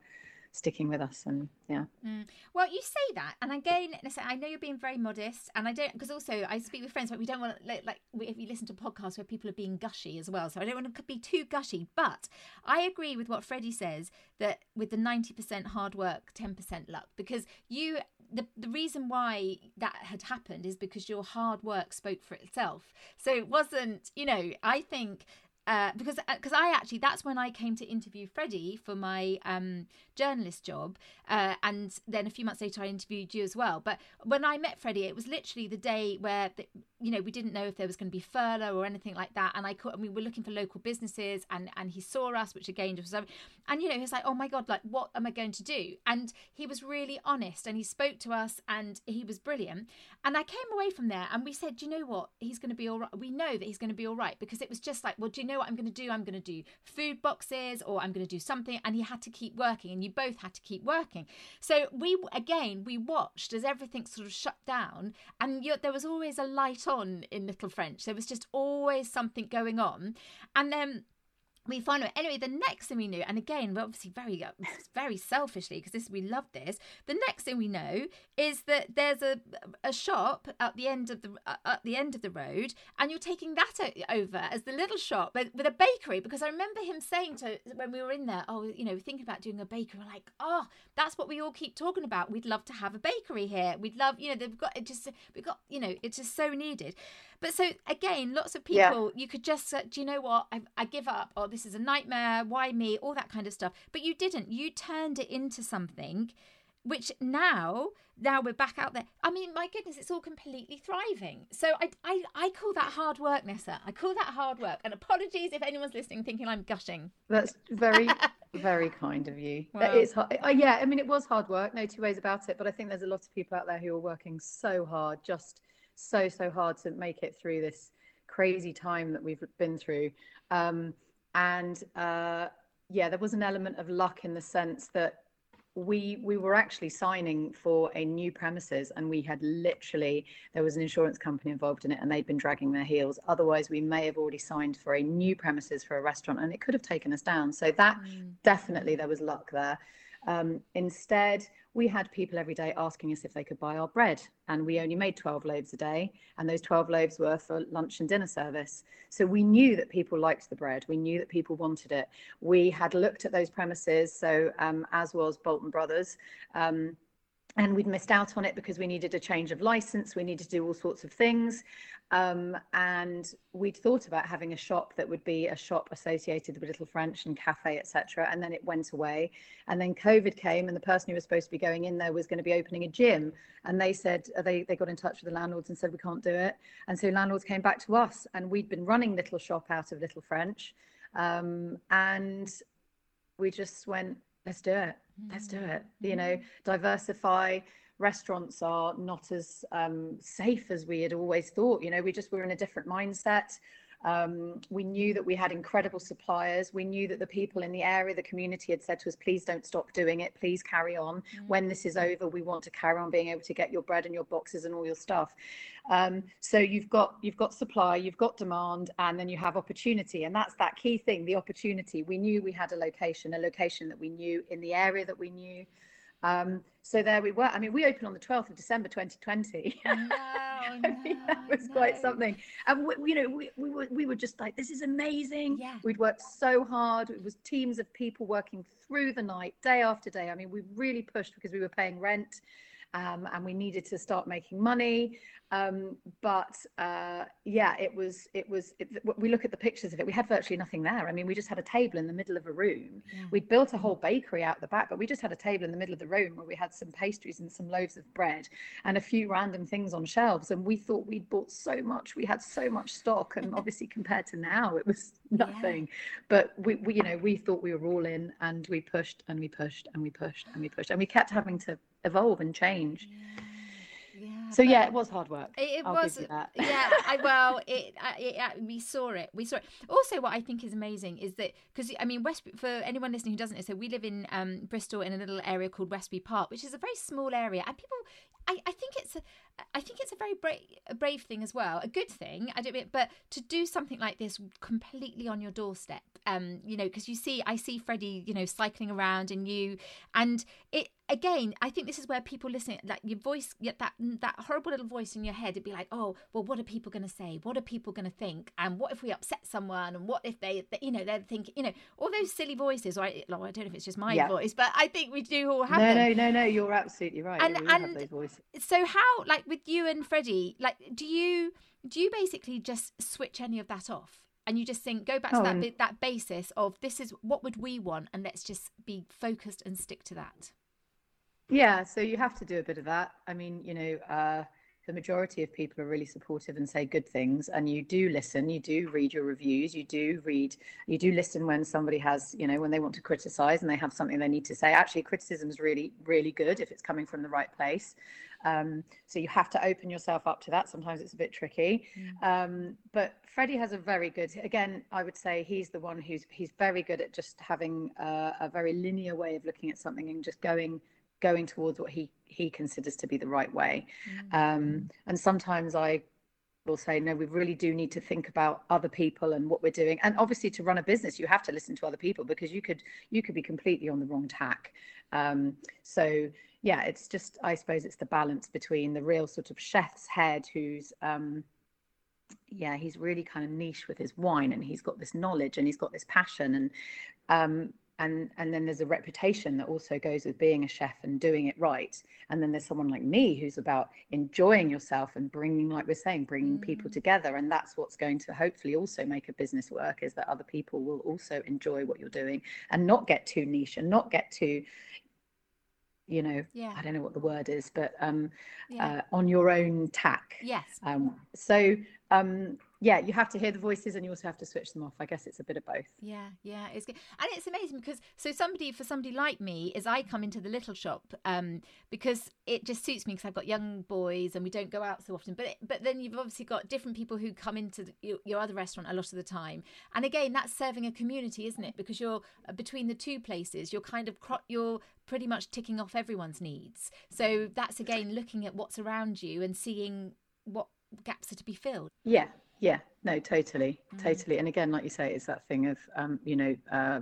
sticking with us and yeah mm. well you say that and again listen i know you're being very modest and i don't because also i speak with friends but we don't want to like, if you listen to podcasts where people are being gushy as well so i don't want to be too gushy but i agree with what freddy says that with the 90% hard work 10% luck because you the, the reason why that had happened is because your hard work spoke for itself so it wasn't you know i think uh, because because I actually that's when I came to interview Freddy for my um, journalist job, uh, and then a few months later I interviewed you as well. But when I met Freddy, it was literally the day where the, you know we didn't know if there was going to be furlough or anything like that, and I could, and we were looking for local businesses, and and he saw us, which again was and you know he was like, oh my god, like what am I going to do? And he was really honest, and he spoke to us, and he was brilliant. And I came away from there, and we said, do you know what? He's going to be all right. We know that he's going to be all right because it was just like, well, do you know what I'm going to do? I'm going to do food boxes, or I'm going to do something, and he had to keep working, and you both had to keep working. So we again we watched as everything sort of shut down, and you, there was always a light on in Little French. There was just always something going on, and then we find out anyway the next thing we knew and again we're obviously very uh, very selfishly because this we love this the next thing we know is that there's a a shop at the end of the uh, at the end of the road and you're taking that over as the little shop but with a bakery because i remember him saying to when we were in there oh you know we're thinking about doing a bakery we're like oh that's what we all keep talking about. We'd love to have a bakery here. We'd love you know they've got it just we've got you know it's just so needed but so again, lots of people, yeah. you could just, uh, do you know what? I, I give up. Or oh, this is a nightmare. Why me? All that kind of stuff. But you didn't. You turned it into something which now now we're back out there i mean my goodness it's all completely thriving so i i, I call that hard work nessa i call that hard work and apologies if anyone's listening thinking i'm gushing that's very [laughs] very kind of you it's hard, uh, yeah i mean it was hard work no two ways about it but i think there's a lot of people out there who are working so hard just so so hard to make it through this crazy time that we've been through. Um, and uh, yeah there was an element of luck in the sense that we we were actually signing for a new premises and we had literally there was an insurance company involved in it and they'd been dragging their heels. Otherwise we may have already signed for a new premises for a restaurant and it could have taken us down. So that mm. definitely there was luck there um, instead, we had people every day asking us if they could buy our bread, and we only made 12 loaves a day, and those 12 loaves were for lunch and dinner service. So we knew that people liked the bread, we knew that people wanted it. We had looked at those premises, so um, as was Bolton Brothers. Um, and we'd missed out on it because we needed a change of license we needed to do all sorts of things. Um, and we'd thought about having a shop that would be a shop associated with little french and cafe etc and then it went away. And then covid came and the person who was supposed to be going in there was going to be opening a gym. And they said uh, they, they got in touch with the landlords and said we can't do it. And so landlords came back to us and we'd been running little shop out of little french. Um, and we just went let's do it let's do it. You know mm-hmm. diversify. Restaurants are not as um, safe as we had always thought. You know we just were in a different mindset um, we knew that we had incredible suppliers. We knew that the people in the area, the community had said to us, please don't stop doing it. Please carry on. Mm-hmm. When this is over, we want to carry on being able to get your bread and your boxes and all your stuff. Um, so you've got you've got supply, you've got demand, and then you have opportunity. And that's that key thing, the opportunity. We knew we had a location, a location that we knew in the area that we knew. Um, so there we were. I mean, we opened on the 12th of December 2020. No, no, that was no. quite something. And we, you know, we, we were we were just like, this is amazing. Yeah. We'd worked so hard. It was teams of people working through the night, day after day. I mean, we really pushed because we were paying rent um, and we needed to start making money. Um, but uh, yeah, it was it was. It, we look at the pictures of it. We had virtually nothing there. I mean, we just had a table in the middle of a room. Yeah. We'd built a whole bakery out the back, but we just had a table in the middle of the room where we had some pastries and some loaves of bread and a few random things on shelves. And we thought we'd bought so much. We had so much stock, and obviously compared to now, it was [laughs] nothing. Yeah. But we, we, you know, we thought we were all in, and we pushed and we pushed and we pushed and we pushed, and we kept having to evolve and change. Yeah. Yeah, so yeah, it was hard work. It, it was. yeah, I, [laughs] well, it, it, it, we saw it. We saw it. Also, what I think is amazing is that because I mean, West for anyone listening who doesn't know, so we live in um, Bristol in a little area called Westbury Park, which is a very small area, and people. I, I think it's a, I think it's a very brave, a brave thing as well, a good thing. I don't, but to do something like this completely on your doorstep, um, you know, because you see, I see Freddy, you know, cycling around, and you, and it again, I think this is where people listening, like your voice, that that horrible little voice in your head, it'd be like, oh, well, what are people going to say? What are people going to think? And what if we upset someone? And what if they, they you know, they're thinking, you know, all those silly voices. Or I, I don't know if it's just my yeah. voice, but I think we do all have. No, them. no, no, no. You're absolutely right. And and so how, like with you and Freddy, like, do you do you basically just switch any of that off? and you just think go back to that that basis of this is what would we want and let's just be focused and stick to that yeah so you have to do a bit of that. I mean you know uh, the majority of people are really supportive and say good things and you do listen you do read your reviews you do read you do listen when somebody has you know when they want to criticize and they have something they need to say. Actually criticism is really really good if it's coming from the right place. Um, so you have to open yourself up to that. Sometimes it's a bit tricky. Mm. um, but freddy has a very good again i would say he's the one who's he's very good at just having a, a very linear way of looking at something and just going going towards what he he considers to be the right way. Mm-hmm. um, and sometimes i will say no we really do need to think about other people and what we're doing. And obviously to run a business you have to listen to other people because you could you could be completely on the wrong tack. Um, so yeah it's just i suppose it's the balance between the real sort of chef's head who's um, yeah he's really kind of niche with his wine and he's got this knowledge and he's got this passion and um, and and then there's a reputation that also goes with being a chef and doing it right and then there's someone like me who's about enjoying yourself and bringing like we're saying bringing mm. people together and that's what's going to hopefully also make a business work is that other people will also enjoy what you're doing and not get too niche and not get too you know yeah. i don't know what the word is but um yeah. uh, on your own tack yes um so um yeah, you have to hear the voices and you also have to switch them off. I guess it's a bit of both. Yeah, yeah, it's good. And it's amazing because so somebody for somebody like me is I come into the little shop um, because it just suits me because I've got young boys and we don't go out so often. But it, but then you've obviously got different people who come into the, your, your, other restaurant a lot of the time. And again, that's serving a community, isn't it? Because you're uh, between the two places, you're kind of you're pretty much ticking off everyone's needs. So that's again looking at what's around you and seeing what gaps are to be filled. Yeah, yeah, no, totally, mm. totally. And again, like you say, it's that thing of, um, you know, uh,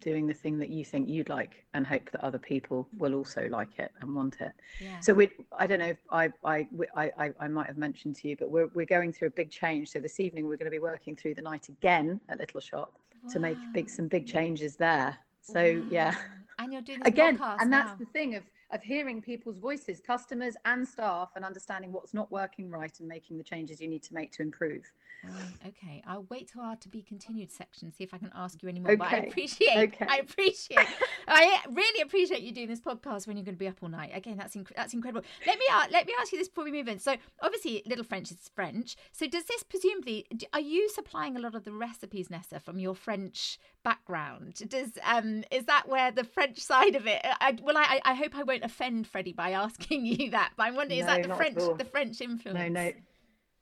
doing the thing that you think you'd like and hope that other people will also like it and want it. Yeah. So we, I don't know if I, I, I, I might have mentioned to you, but we're, we're going through a big change. So this evening we're going to be working through the night again at Littleshop wow. to make big, some big changes there. So wow. yeah. And you're doing again, and now. that's the thing of of hearing people's voices, customers and staff, and understanding what's not working right and making the changes you need to make to improve. Okay, I'll wait till our to be continued section, see if I can ask you any more. Okay. But I appreciate, okay. I appreciate, I really appreciate you doing this podcast when you're going to be up all night. Again, that's inc- that's incredible. Let me uh, let me ask you this before we move in. So obviously, Little French is French. So does this presumably are you supplying a lot of the recipes, Nessa, from your French background? Does um is that where the French side of it? I, well, I I hope I won't offend Freddy by asking [laughs] you that, but I'm wondering no, is that the French the French influence? No, no.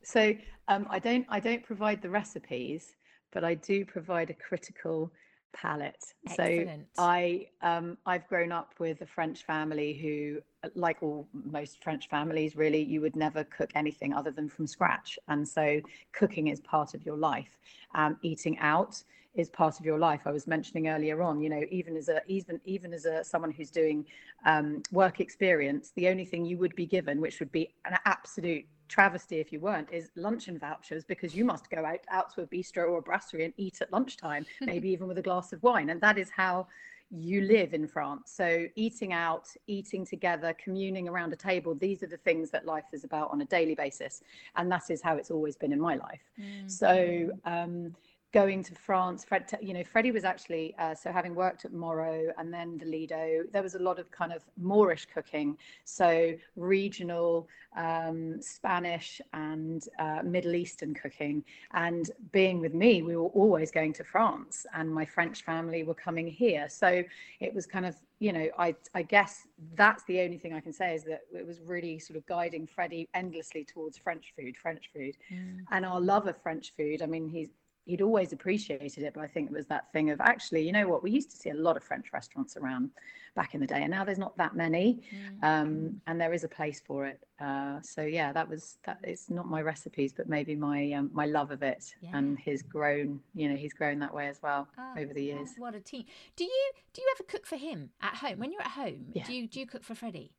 So um, I don't I don't provide the recipes, but I do provide a critical palate. Excellent. So I um, I've grown up with a French family who, like all most French families, really you would never cook anything other than from scratch, and so cooking is part of your life. Um, eating out is part of your life. I was mentioning earlier on, you know, even as a even even as a someone who's doing um, work experience, the only thing you would be given, which would be an absolute travesty if you weren't is luncheon vouchers because you must go out out to a bistro or a brasserie and eat at lunchtime [laughs] maybe even with a glass of wine and that is how you live in France so eating out eating together communing around a table these are the things that life is about on a daily basis and that is how it's always been in my life mm-hmm. so um, going to France. Fred, you know, Freddy was actually uh, so having worked at Moro and then the Lido. There was a lot of kind of Moorish cooking, so regional um, Spanish and uh, Middle Eastern cooking. And being with me, we were always going to France, and my French family were coming here. So it was kind of you know, I I guess that's the only thing I can say is that it was really sort of guiding Freddy endlessly towards French food, French food, mm. and our love of French food. I mean, he's he'd always appreciated it, but I think it was that thing of actually, you know what, we used to see a lot of French restaurants around back in the day, and now there's not that many, mm. um, and there is a place for it. Uh, so yeah, that was that. It's not my recipes, but maybe my um, my love of it, yeah. and he's grown. You know, he's grown that way as well oh, over the years. What a team! Do you do you ever cook for him at home when you're at home? Yeah. Do you do you cook for Freddy?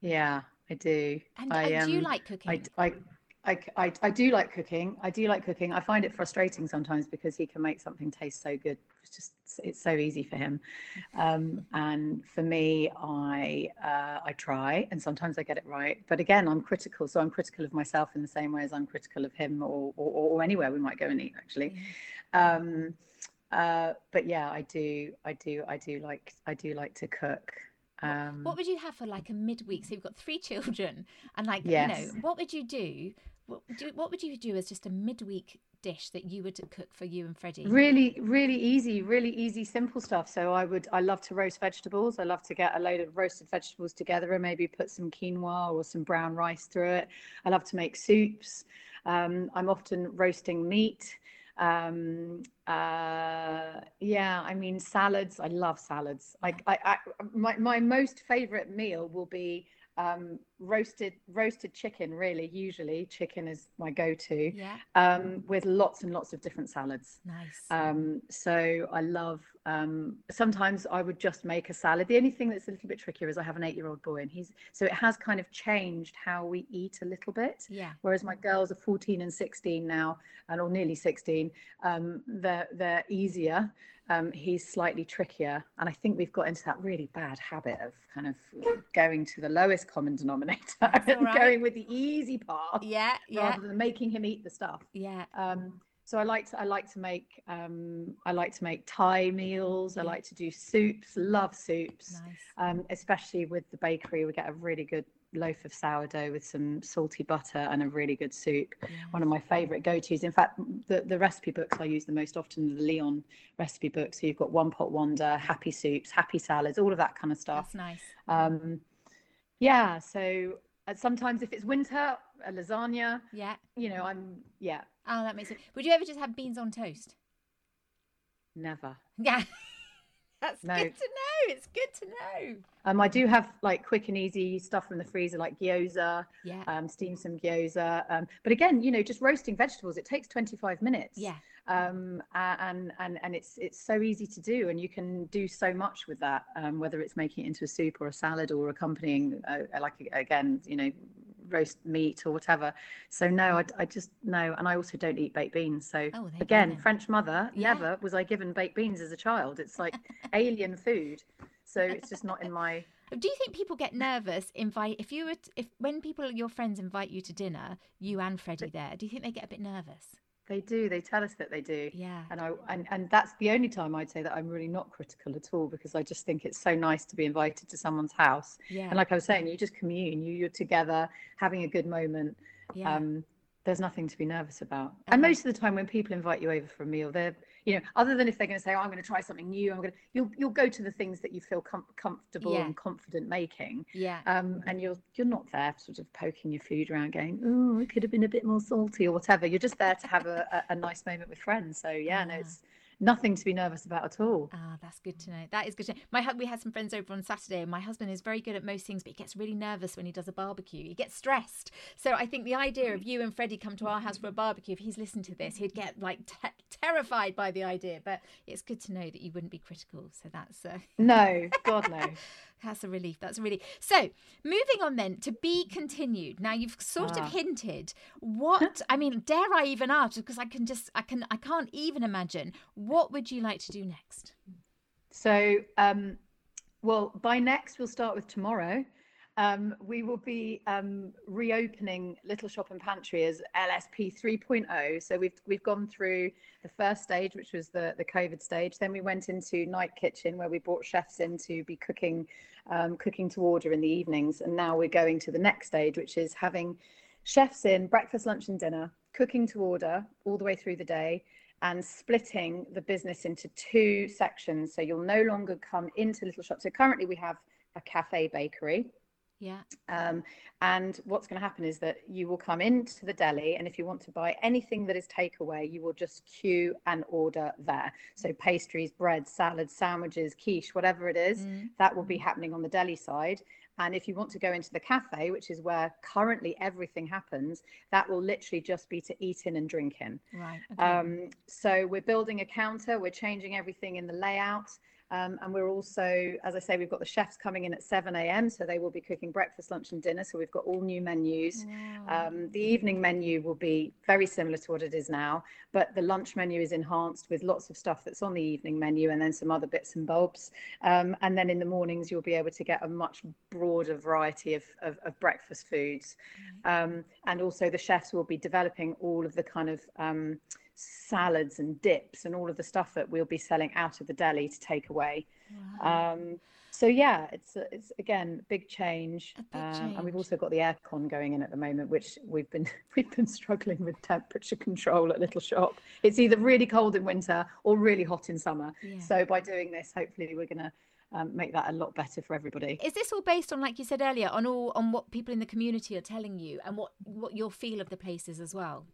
Yeah, I do. And, I, and do you um, like cooking? I, I I, I, I do like cooking. I do like cooking. I find it frustrating sometimes because he can make something taste so good. It's just it's so easy for him, um, and for me, I uh, I try, and sometimes I get it right. But again, I'm critical, so I'm critical of myself in the same way as I'm critical of him, or or, or anywhere we might go and eat actually. Um, uh, but yeah, I do, I do, I do like I do like to cook. Um, what would you have for like a midweek? So you've got three [laughs] children, and like yes. you know, what would you do? What, do, what would you do as just a midweek dish that you would cook for you and Freddy? Really, really easy, really easy, simple stuff. So I would, I love to roast vegetables. I love to get a load of roasted vegetables together and maybe put some quinoa or some brown rice through it. I love to make soups. Um, I'm often roasting meat. Um, uh, yeah, I mean salads. I love salads. Like I, I, my my most favorite meal will be um, roasted roasted chicken. Really, usually chicken is my go-to. Yeah. Um, with lots and lots of different salads. Nice. Um, so I love. Um, sometimes I would just make a salad. The only thing that's a little bit trickier is I have an eight-year-old boy, and he's so it has kind of changed how we eat a little bit. Yeah. Whereas my girls are 14 and 16 now, and or nearly 16. Um, they're they're easier um, he's slightly trickier. And I think we've got into that really bad habit of kind of going to the lowest common denominator and right. going with the easy part. Yeah, yeah. Rather than making him eat the stuff. Yeah. Um, so I like to I like to make um, I like to make Thai meals. I like to do soups. Love soups, nice. um, especially with the bakery. We get a really good loaf of sourdough with some salty butter and a really good soup. Yes. One of my favorite go-tos. In fact, the, the recipe books I use the most often are the Leon recipe books. So you've got One Pot Wonder, Happy Soups, Happy Salads, all of that kind of stuff. That's nice. Um, yeah. So uh, sometimes if it's winter, a lasagna. Yeah. You know, I'm yeah. Oh, that makes sense. Would you ever just have beans on toast? Never. Yeah. [laughs] That's no. good to know. It's good to know. Um, I do have like quick and easy stuff from the freezer, like gyoza. Yeah. Um, steam some gyoza. Um, but again, you know, just roasting vegetables, it takes 25 minutes. Yeah. Um, and and and it's it's so easy to do, and you can do so much with that. Um, whether it's making it into a soup or a salad or accompanying, uh, like again, you know, roast meat or whatever. So no, I, I just no, and I also don't eat baked beans. So oh, again, French mother, yeah. never was I given baked beans as a child. It's like [laughs] alien food. So it's just not in my. [laughs] Do you think people get nervous invite if you were t- if when people your friends invite you to dinner, you and Freddy there? Do you think they get a bit nervous? They do. They tell us that they do. Yeah. And I and, and that's the only time I'd say that I'm really not critical at all because I just think it's so nice to be invited to someone's house. Yeah. And like I was saying, you just commune. You you're together, having a good moment. Yeah. Um, there's nothing to be nervous about. Uh-huh. And most of the time, when people invite you over for a meal, they're you know, other than if they're going to say, oh, I'm going to try something new, I'm going to, you'll, you'll go to the things that you feel com- comfortable yeah. and confident making. Yeah. Um, and you're, you're not there sort of poking your food around going, oh, it could have been a bit more salty or whatever. You're just there to have a, a, a nice moment with friends. So yeah, no, it's, nothing to be nervous about at all. Ah, that's good to know. That is good to know. My we had some friends over on Saturday, and my husband is very good at most things, but he gets really nervous when he does a barbecue. He gets stressed. So I think the idea of you and Freddy come to our house for a barbecue, if he's listened to this, he'd get like te- terrified by the idea. But it's good to know that you wouldn't be critical. So that's uh... no, [laughs] God no. That's a relief. That's a relief. So, moving on then to be continued. Now you've sort ah. of hinted what I mean, dare I even ask because I can just I can I can't even imagine what would you like to do next? So, um well, by next we'll start with tomorrow. Um, we will be um, reopening Littleshop and Pantry as LSP 3.0. So we've we've gone through the first stage, which was the the COVID stage. Then we went into night kitchen, where we brought chefs in to be cooking um, cooking to order in the evenings. And now we're going to the next stage, which is having chefs in breakfast, lunch, and dinner, cooking to order all the way through the day, and splitting the business into two sections. So you'll no longer come into Littleshop. So currently we have a cafe bakery yeah. Um, and what's going to happen is that you will come into the deli, and if you want to buy anything that is takeaway, you will just queue and order there. So pastries, bread, salads, sandwiches, quiche, whatever it is, mm. that will be happening on the deli side. And if you want to go into the cafe, which is where currently everything happens, that will literally just be to eat in and drink in. Right. Okay. Um, so we're building a counter. We're changing everything in the layout. Um, and we're also, as I say, we've got the chefs coming in at 7 a.m. So they will be cooking breakfast, lunch, and dinner. So we've got all new menus. Wow. Um, the evening menu will be very similar to what it is now, but the lunch menu is enhanced with lots of stuff that's on the evening menu and then some other bits and bulbs. Um, and then in the mornings, you'll be able to get a much broader variety of, of, of breakfast foods. Mm. and also, the chefs will be developing all of the kind of um, salads and dips and all of the stuff that we'll be selling out of the deli to take away. Wow. Um, so yeah, it's it's again big change, big um, and we've also got the aircon going in at the moment, which we've been [laughs] we've been struggling with temperature control at Littleshop. It's either really cold in winter or really hot in summer. Yeah. So by doing this, hopefully we're going to um, make that a lot better for everybody. Is this all based on, like you said earlier, on all on what people in the community are telling you and what what your feel of the place is as well?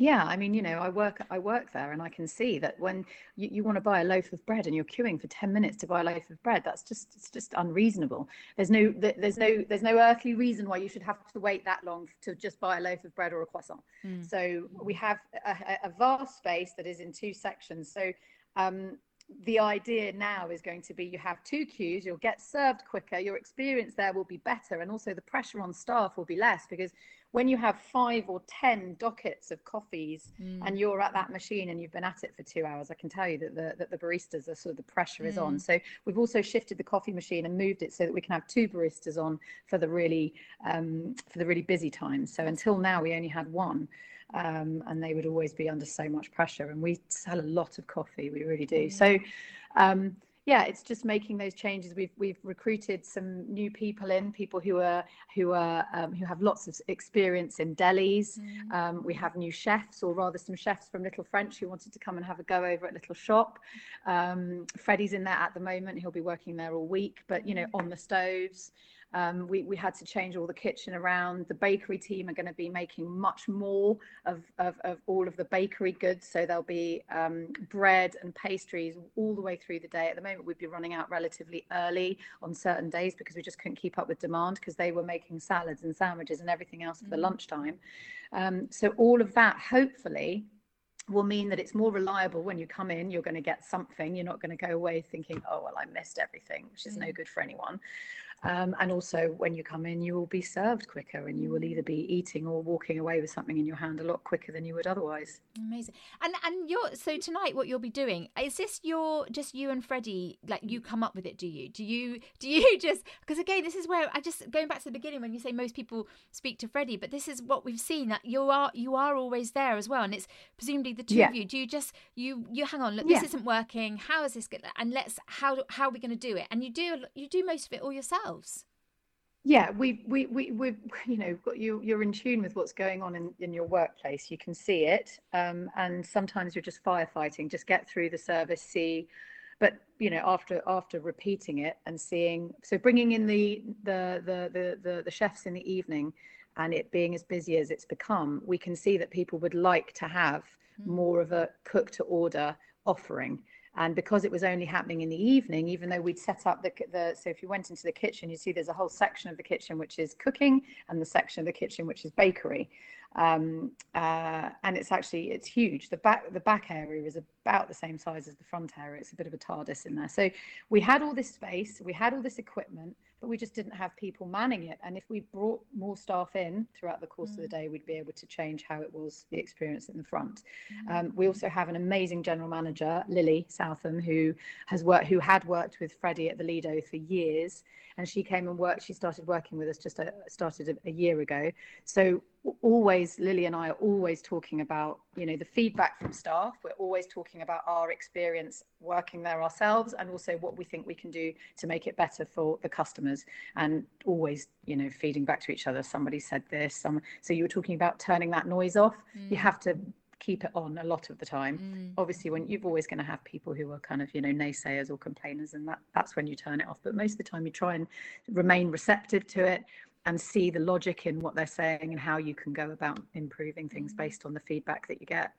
Yeah, I mean, you know, I work I work there, and I can see that when you, you want to buy a loaf of bread and you're queuing for ten minutes to buy a loaf of bread, that's just it's just unreasonable. There's no there's no there's no earthly reason why you should have to wait that long to just buy a loaf of bread or a croissant. Mm. So we have a, a, vast space that is in two sections. So um, the idea now is going to be you have two queues, you'll get served quicker, your experience there will be better, and also the pressure on staff will be less because when you have five or ten dockets of coffees mm. and you're at that machine and you've been at it for two hours, I can tell you that the that the baristas are sort of the pressure mm. is on. Mm. So we've also shifted the coffee machine and moved it so that we can have two baristas on for the really um, for the really busy times. So until now we only had one. Um, and they would always be under so much pressure. And we sell a lot of coffee, we really do. Mm. So, um, yeah, it's just making those changes. We've we've recruited some new people in, people who are who are um, who have lots of experience in delis. Mm. Um, we have new chefs, or rather, some chefs from Little French who wanted to come and have a go over at Littleshop. Um, Freddy's in there at the moment; he'll be working there all week, but you know, on the stoves. Um, we, we had to change all the kitchen around. The bakery team are going to be making much more of, of, of all of the bakery goods. So there'll be um, bread and pastries all the way through the day. At the moment, we'd be running out relatively early on certain days because we just couldn't keep up with demand because they were making salads and sandwiches and everything else for mm. the lunchtime. Um, so all of that, hopefully, will mean that it's more reliable when you come in you're going to get something you're not going to go away thinking oh well i missed everything which is mm. no good for anyone um, and also, when you come in, you will be served quicker and you will either be eating or walking away with something in your hand a lot quicker than you would otherwise. Amazing. And and you're so tonight what you'll be doing is this your just you and Freddy like you come up with it do you? Do you do you [laughs] just because again this is where I just going back to the beginning when you say most people speak to Freddy but this is what we've seen that you are you are always there as well and it's presumably the two yeah. of you do you just you you hang on look this yeah. isn't working how is this good and let's how how are we going to do it and you do you do most of it all yourself yeah we we we we [laughs] you know you you're in tune with what's going on in in your workplace. You can see it um, and sometimes you're just firefighting. Just get through the service see but you know after after repeating it and seeing so bringing in the the the the the, the chefs in the evening and it being as busy as it's become we can see that people would like to have mm. more of a cook to order offering and because it was only happening in the evening, even though we'd set up the, the so if you went into the kitchen, you see there's a whole section of the kitchen which is cooking and the section of the kitchen which is bakery. Um, uh, and it's actually it's huge. The back the back area is about the same size as the front area. It's a bit of a TARDIS in there. So we had all this space, we had all this equipment, but we just didn't have people manning it. And if we brought more staff in throughout the course mm. of the mm. day, we'd be able to change how it was the experience in the front. Mm. Um, we also have an amazing general manager, Lily Southam, who has worked, who had worked with Freddy at the Lido for years, and she came and worked. She started working with us just a, started a, a year ago. So always lily and i are always talking about you know the feedback from staff. We're always talking about our experience working there ourselves and also what we think we can do to make it better for the customers. And always you know feeding back to each other. Somebody said this some so you were talking about turning that noise off. Mm. you have to keep it on a lot of the time. Mm. obviously when you're always going to have people who are kind of you know naysayers or complainers and that that's when you turn it off. But most of the time you try and remain receptive to it and see the logic in what they're saying and how you can go about improving things mm-hmm. based on the feedback that you get.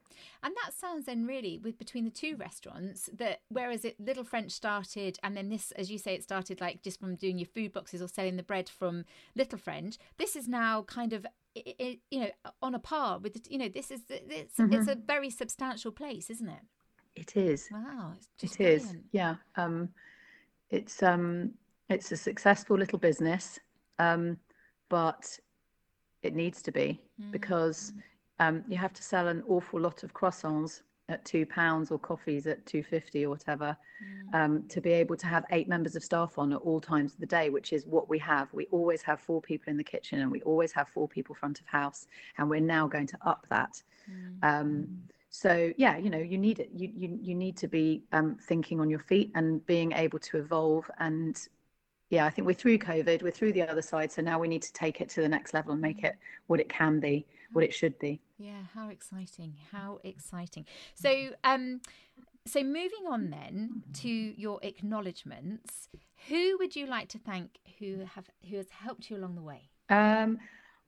And that sounds then really with between the two restaurants that whereas it Little French started and then this as you say it started like just from doing your food boxes or selling the bread from Little French this is now kind of you know on a par with you know this is it's, mm-hmm. it's a very substantial place isn't it It is. Wow, it's just It is. brilliant. Yeah. Um, it's um, it's a successful little business, um, but it needs to be Mm. because um, you have to sell an awful lot of croissants at two pounds or coffees at two fifty or whatever Mm. um, to be able to have eight members of staff on at all times of the day, which is what we have. We always have four people in the kitchen and we always have four people front of house, and we're now going to up that. Mm. Um, so yeah, you know, you need it. You you you need to be um, thinking on your feet and being able to evolve. And yeah, I think we're through COVID. We're through the other side. So now we need to take it to the next level and make it what it can be, what it should be. Yeah, how exciting! How exciting! So, um, so moving on then to your acknowledgements, who would you like to thank who have who has helped you along the way? Um,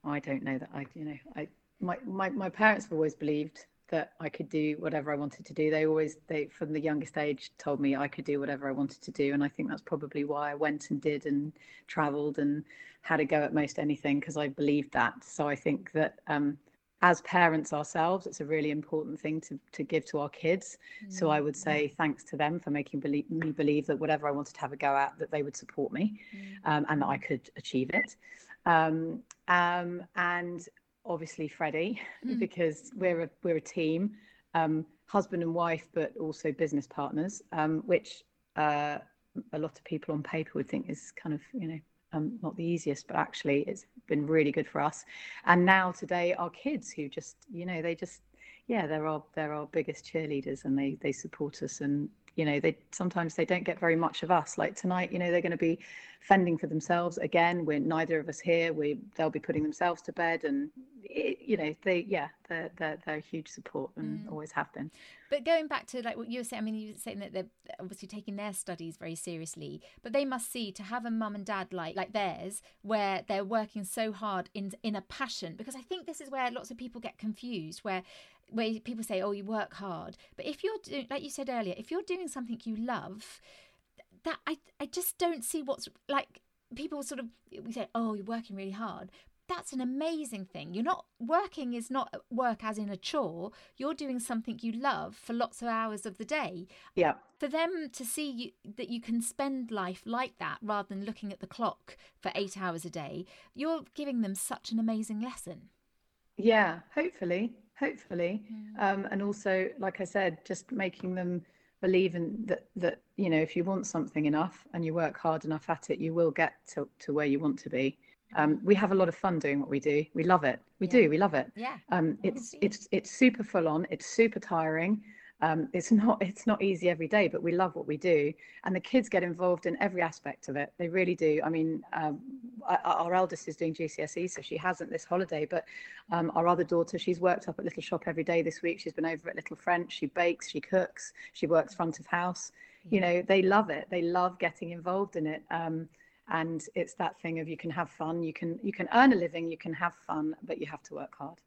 I don't know that I, you know, I my my my parents have always believed that I could do whatever I wanted to do. They always they from the youngest age told me I could do whatever I wanted to do, and I think that's probably why I went and did and travelled and had a go at most anything because I believed that. So I think that um, as parents ourselves, it's a really important thing to to give to our kids. So I would say thanks to them for making belie- me believe that whatever I wanted to have a go at, that they would support me um, and that I could achieve it. Um, um, and obviously Freddy, [laughs] Mm. because we're a we're a team, um, husband and wife, but also business partners, um, which uh, a lot of people on paper would think is kind of you know um, not the easiest, but actually it's been really good for us. And now today, our kids who just you know they just yeah they're our they're our biggest cheerleaders and they they support us and you know they sometimes they don't get very much of us like tonight you know they're going to be fending for themselves again we're neither of us here we they'll be putting themselves to bed and it, you know they yeah they're, they're they're a huge support and Mm. always have been But going back to like what you were saying, I mean, you were saying that they're obviously taking their studies very seriously, but they must see to have a mum and dad like like theirs, where they're working so hard in in a passion. Because I think this is where lots of people get confused, where where people say, "Oh, you work hard," but if you're doing, like you said earlier, if you're doing something you love, that I I just don't see what's like. People sort of we say, "Oh, you're working really hard." That's an amazing thing. You're not working is not work as in a chore. You're doing something you love for lots of hours of the day. yeah For them to see you, that you can spend life like that rather than looking at the clock for eight hours a day, you're giving them such an amazing lesson. yeah hopefully hopefully um, and also like i said just making them believe in that that you know if you want something enough and you work hard enough at it you will get to, to where you want to be. Um, we have a lot of fun doing what we do. We love it. We Yeah. do we love it. Yeah. um, it's it's it's super full on. It's super tiring um, it's not it's not easy every day but we love what we do. And the kids get involved in every aspect of it. They really do. I mean um, our, our eldest is doing gcse so she hasn't this holiday but um, our other daughter she's worked up at Littleshop every day this week. She's been over at little french. She bakes she cooks she works front of house. You know they love it. They love getting involved in it. Um, and it's that thing of you can have fun you can you can earn a living you can have fun but you have to work hard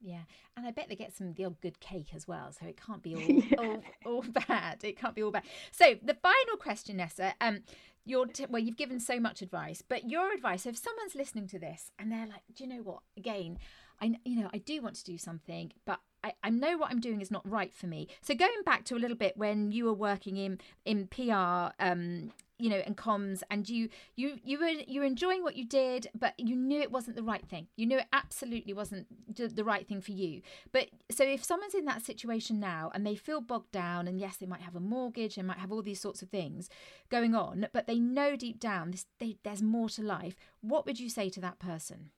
Yeah, and I bet they get some the odd good cake as well, so it can't be [laughs] all Yeah. all, all bad. It can't be all bad. So the final question, Nessa, um, you're t- well, you've given so much advice, but your advice. So if someone's listening to this and they're like, do you know what? Again, I you know I do want to do something, but I, I know what I'm doing is not right for me. So going back to a little bit when you were working in in PR, um, you know, and comms, and you you you were you were enjoying what you did, but you knew it wasn't the right thing. You knew it absolutely wasn't the right thing for you. But so if someone's in that situation now and they feel bogged down, and yes, they might have a mortgage, they might have all these sorts of things going on, but they know deep down this they, there's more to life. What would you say to that person?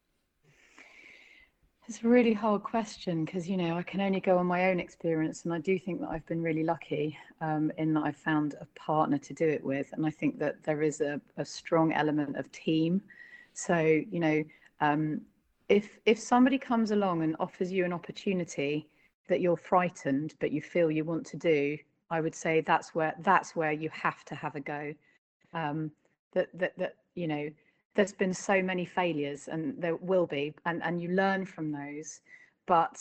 It's a really hard question because, you know, I can only go on my own experience. And I do think that I've been really lucky um, in that I've found a partner to do it with. And I think that there is a, a strong element of team. So, you know, um, if if somebody comes along and offers you an opportunity that you're frightened but you feel you want to do, I would say that's where that's where you have to have a go. Um, that that that you know there's been so many failures and there will be and and you learn from those. But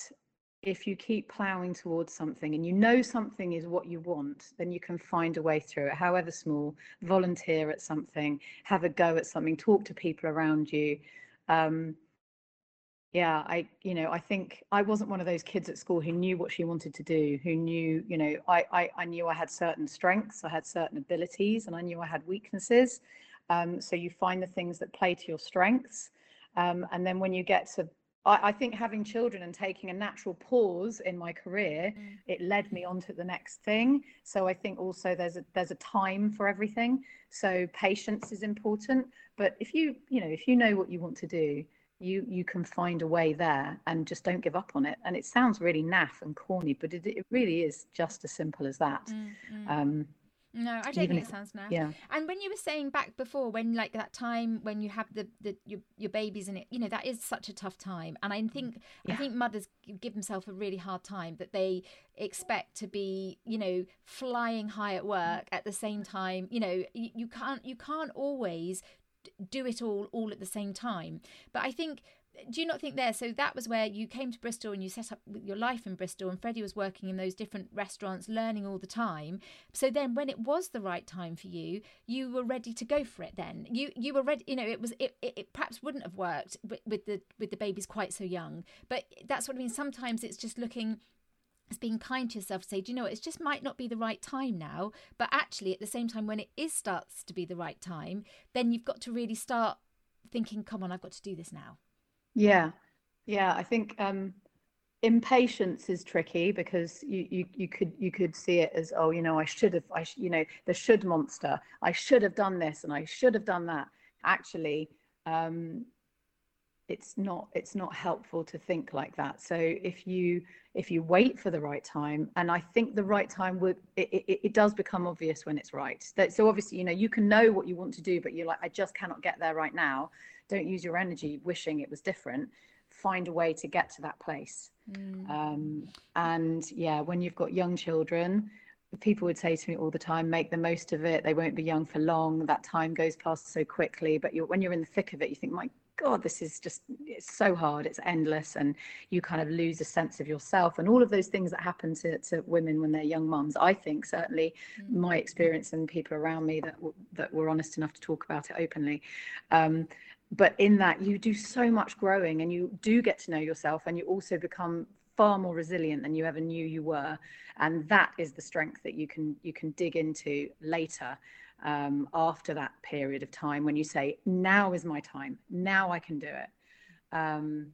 if you keep plowing towards something and you know something is what you want then you can find a way through it however small. Volunteer at something have a go at something talk to people around you. Um, yeah i you know i think i wasn't one of those kids at school who knew what she wanted to do who knew you know i i, I knew i had certain strengths i had certain abilities and i knew i had weaknesses um, so you find the things that play to your strengths. Um, and then when you get to I, I, think having children and taking a natural pause in my career mm. it led me on to the next thing. So i think also there's a there's a time for everything. So patience is important. But if you you know if you know what you want to do you you can find a way there and just don't give up on it. And it sounds really naff and corny but it, it really is just as simple as that. Mm, mm. Um, no, I don't think it sounds naff. Yeah. And when you were saying back before, when like that time when you have the, the your, your babies in it, you know, that is such a tough time. And I think yeah. I think mothers give themselves a really hard time that they expect to be, you know, flying high at work at the same time. You know, you, you can't you can't always do it all all at the same time. But I think do you not think there so that was where you came to bristol and you set up your life in bristol and freddy was working in those different restaurants learning all the time so then when it was the right time for you you were ready to go for it then you you were ready you know it was it, it, it perhaps wouldn't have worked with, with the with the babies quite so young but that's what i mean sometimes it's just looking it's being kind to yourself say, do you know what, it just might not be the right time now. But actually, at the same time, when it is starts to be the right time, then you've got to really start thinking, come on, I've got to do this now. Yeah. Yeah. I think um, impatience is tricky because you, you, you could you could see it as, oh, you know, I should have, I, you know, the should monster. I should have done this and I should have done that. Actually, um, it's not it's not helpful to think like that. So if you if you wait for the right time and i think the right time would it, it, it does become obvious when it's right. So obviously you know you can know what you want to do but you're like i just cannot get there right now. Don't use your energy wishing it was different. Find a way to get to that place. Mm. um, and yeah when you've got young children people would say to me all the time make the most of it. They won't be young for long. That time goes past so quickly. But you're, when you're in the thick of it you think my God, this is just, it's so hard, it's endless, and you kind of lose a sense of yourself. And all of those things that happen to, to women when they're young mums, I think certainly mm-hmm. my experience and people around me that, that were honest enough to talk about it openly. Um, but in that, you do so much growing and you do get to know yourself, and you also become far more resilient than you ever knew you were and that is the strength that you can you can dig into later um, after that period of time when you say, now is my time, now I can do it. Um,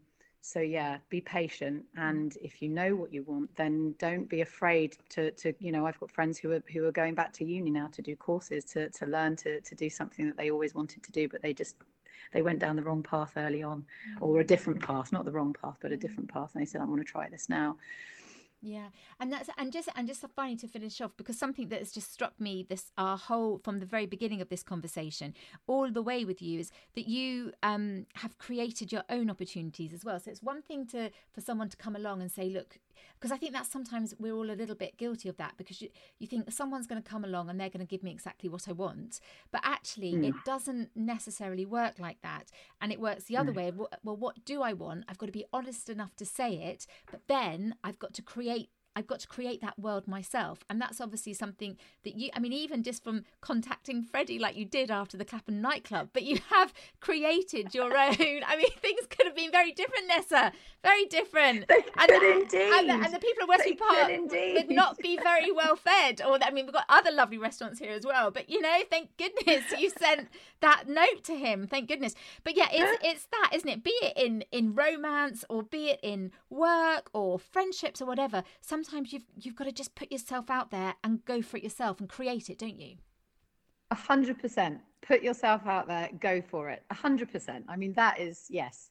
so yeah, be patient, and if you know what you want, then don't be afraid to to you know. I've got friends who are who are going back to uni now to do courses to to learn to to do something that they always wanted to do, but they just they went down the wrong path early on, or a different path, not the wrong path, but a different path, and they said, I want to try this now. Yeah, and that's and just and just finally to finish off because something that has just struck me this our whole from the very beginning of this conversation all the way with you is that you um, have created your own opportunities as well. So it's one thing to for someone to come along and say, look, because I think that sometimes we're all a little bit guilty of that because you, you think someone's going to come along and they're going to give me exactly what I want. But actually, mm. it doesn't necessarily work like that. And it works the other mm. way. Well, what do I want? I've got to be honest enough to say it, but then I've got to create create I've got to create that world myself. And that's obviously something that you, I mean, even just from contacting Freddy like you did after the Clapham nightclub, but you have created your [laughs] own. I mean, things could have been very different, Nessa. Very different. They and, could indeed. And the, and the people of Westbury Park indeed. would not be very well fed. Or, I mean, we've got other lovely restaurants here as well. But, you know, thank goodness you sent that note to him. Thank goodness. But yeah, it's, it's that, isn't it? Be it in, in romance or be it in work or friendships or whatever. Some sometimes you've you've got to just put yourself out there and go for it yourself and create it, don't you? A hundred percent. Put yourself out there, go for it. A hundred percent. I mean, that is yes.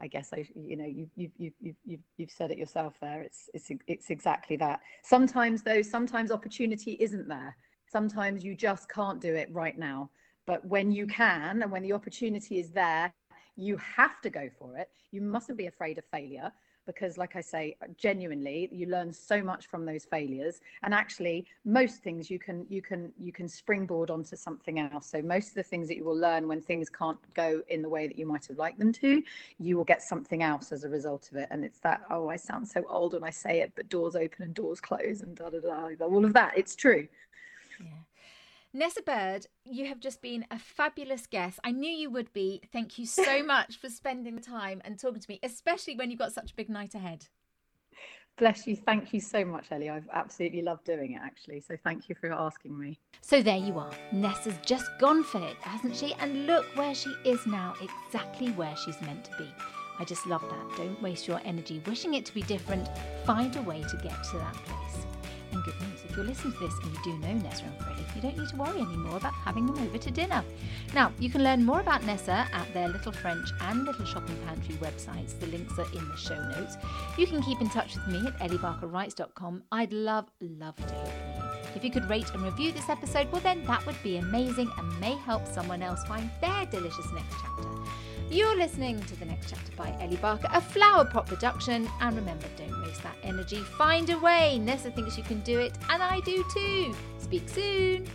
I guess I, you know, you you you you you've, you've said it yourself there. It's it's it's exactly that. Sometimes though, sometimes opportunity isn't there. Sometimes you just can't do it right now. But when you can, and when the opportunity is there, you have to go for it. You mustn't be afraid of failure because like i say genuinely you learn so much from those failures. And actually most things you can you can you can springboard onto something else. So most of the things that you will learn when things can't go in the way that you might have liked them to you will get something else as a result of it. And it's that oh i sound so old when i say it but doors open and doors close and da da da all of that. It's true. Yeah Nessa Bird, you have just been a fabulous guest. I knew you would be. Thank you so [laughs] much for spending the time and talking to me, especially when you've got such a big night ahead. Bless you. Thank you so much, Ellie. I've absolutely loved doing it, actually. So thank you for asking me. So there you are. Nessa's just gone for it, hasn't she? And look where she is now, exactly where she's meant to be. I just love that. Don't waste your energy wishing it to be different. Find a way to get to that place. And good news, if you're listening to this and you do know Nessa and Freddy, you don't need to worry anymore about having them over to dinner. Now, you can learn more about Nessa at their Little French and Littleshop and Pantry websites. The links are in the show notes. You can keep in touch with me at elliebarkerwrites.com. I'd love, love to hear from you. If you could rate and review this episode, well, then that would be amazing and may help someone else find their delicious next chapter. You're listening to The Next Chapter by Ellie Barker, a flower pot production. And remember, don't waste that energy. Find a way. Nessa thinks you can do it, and I do too. Speak soon.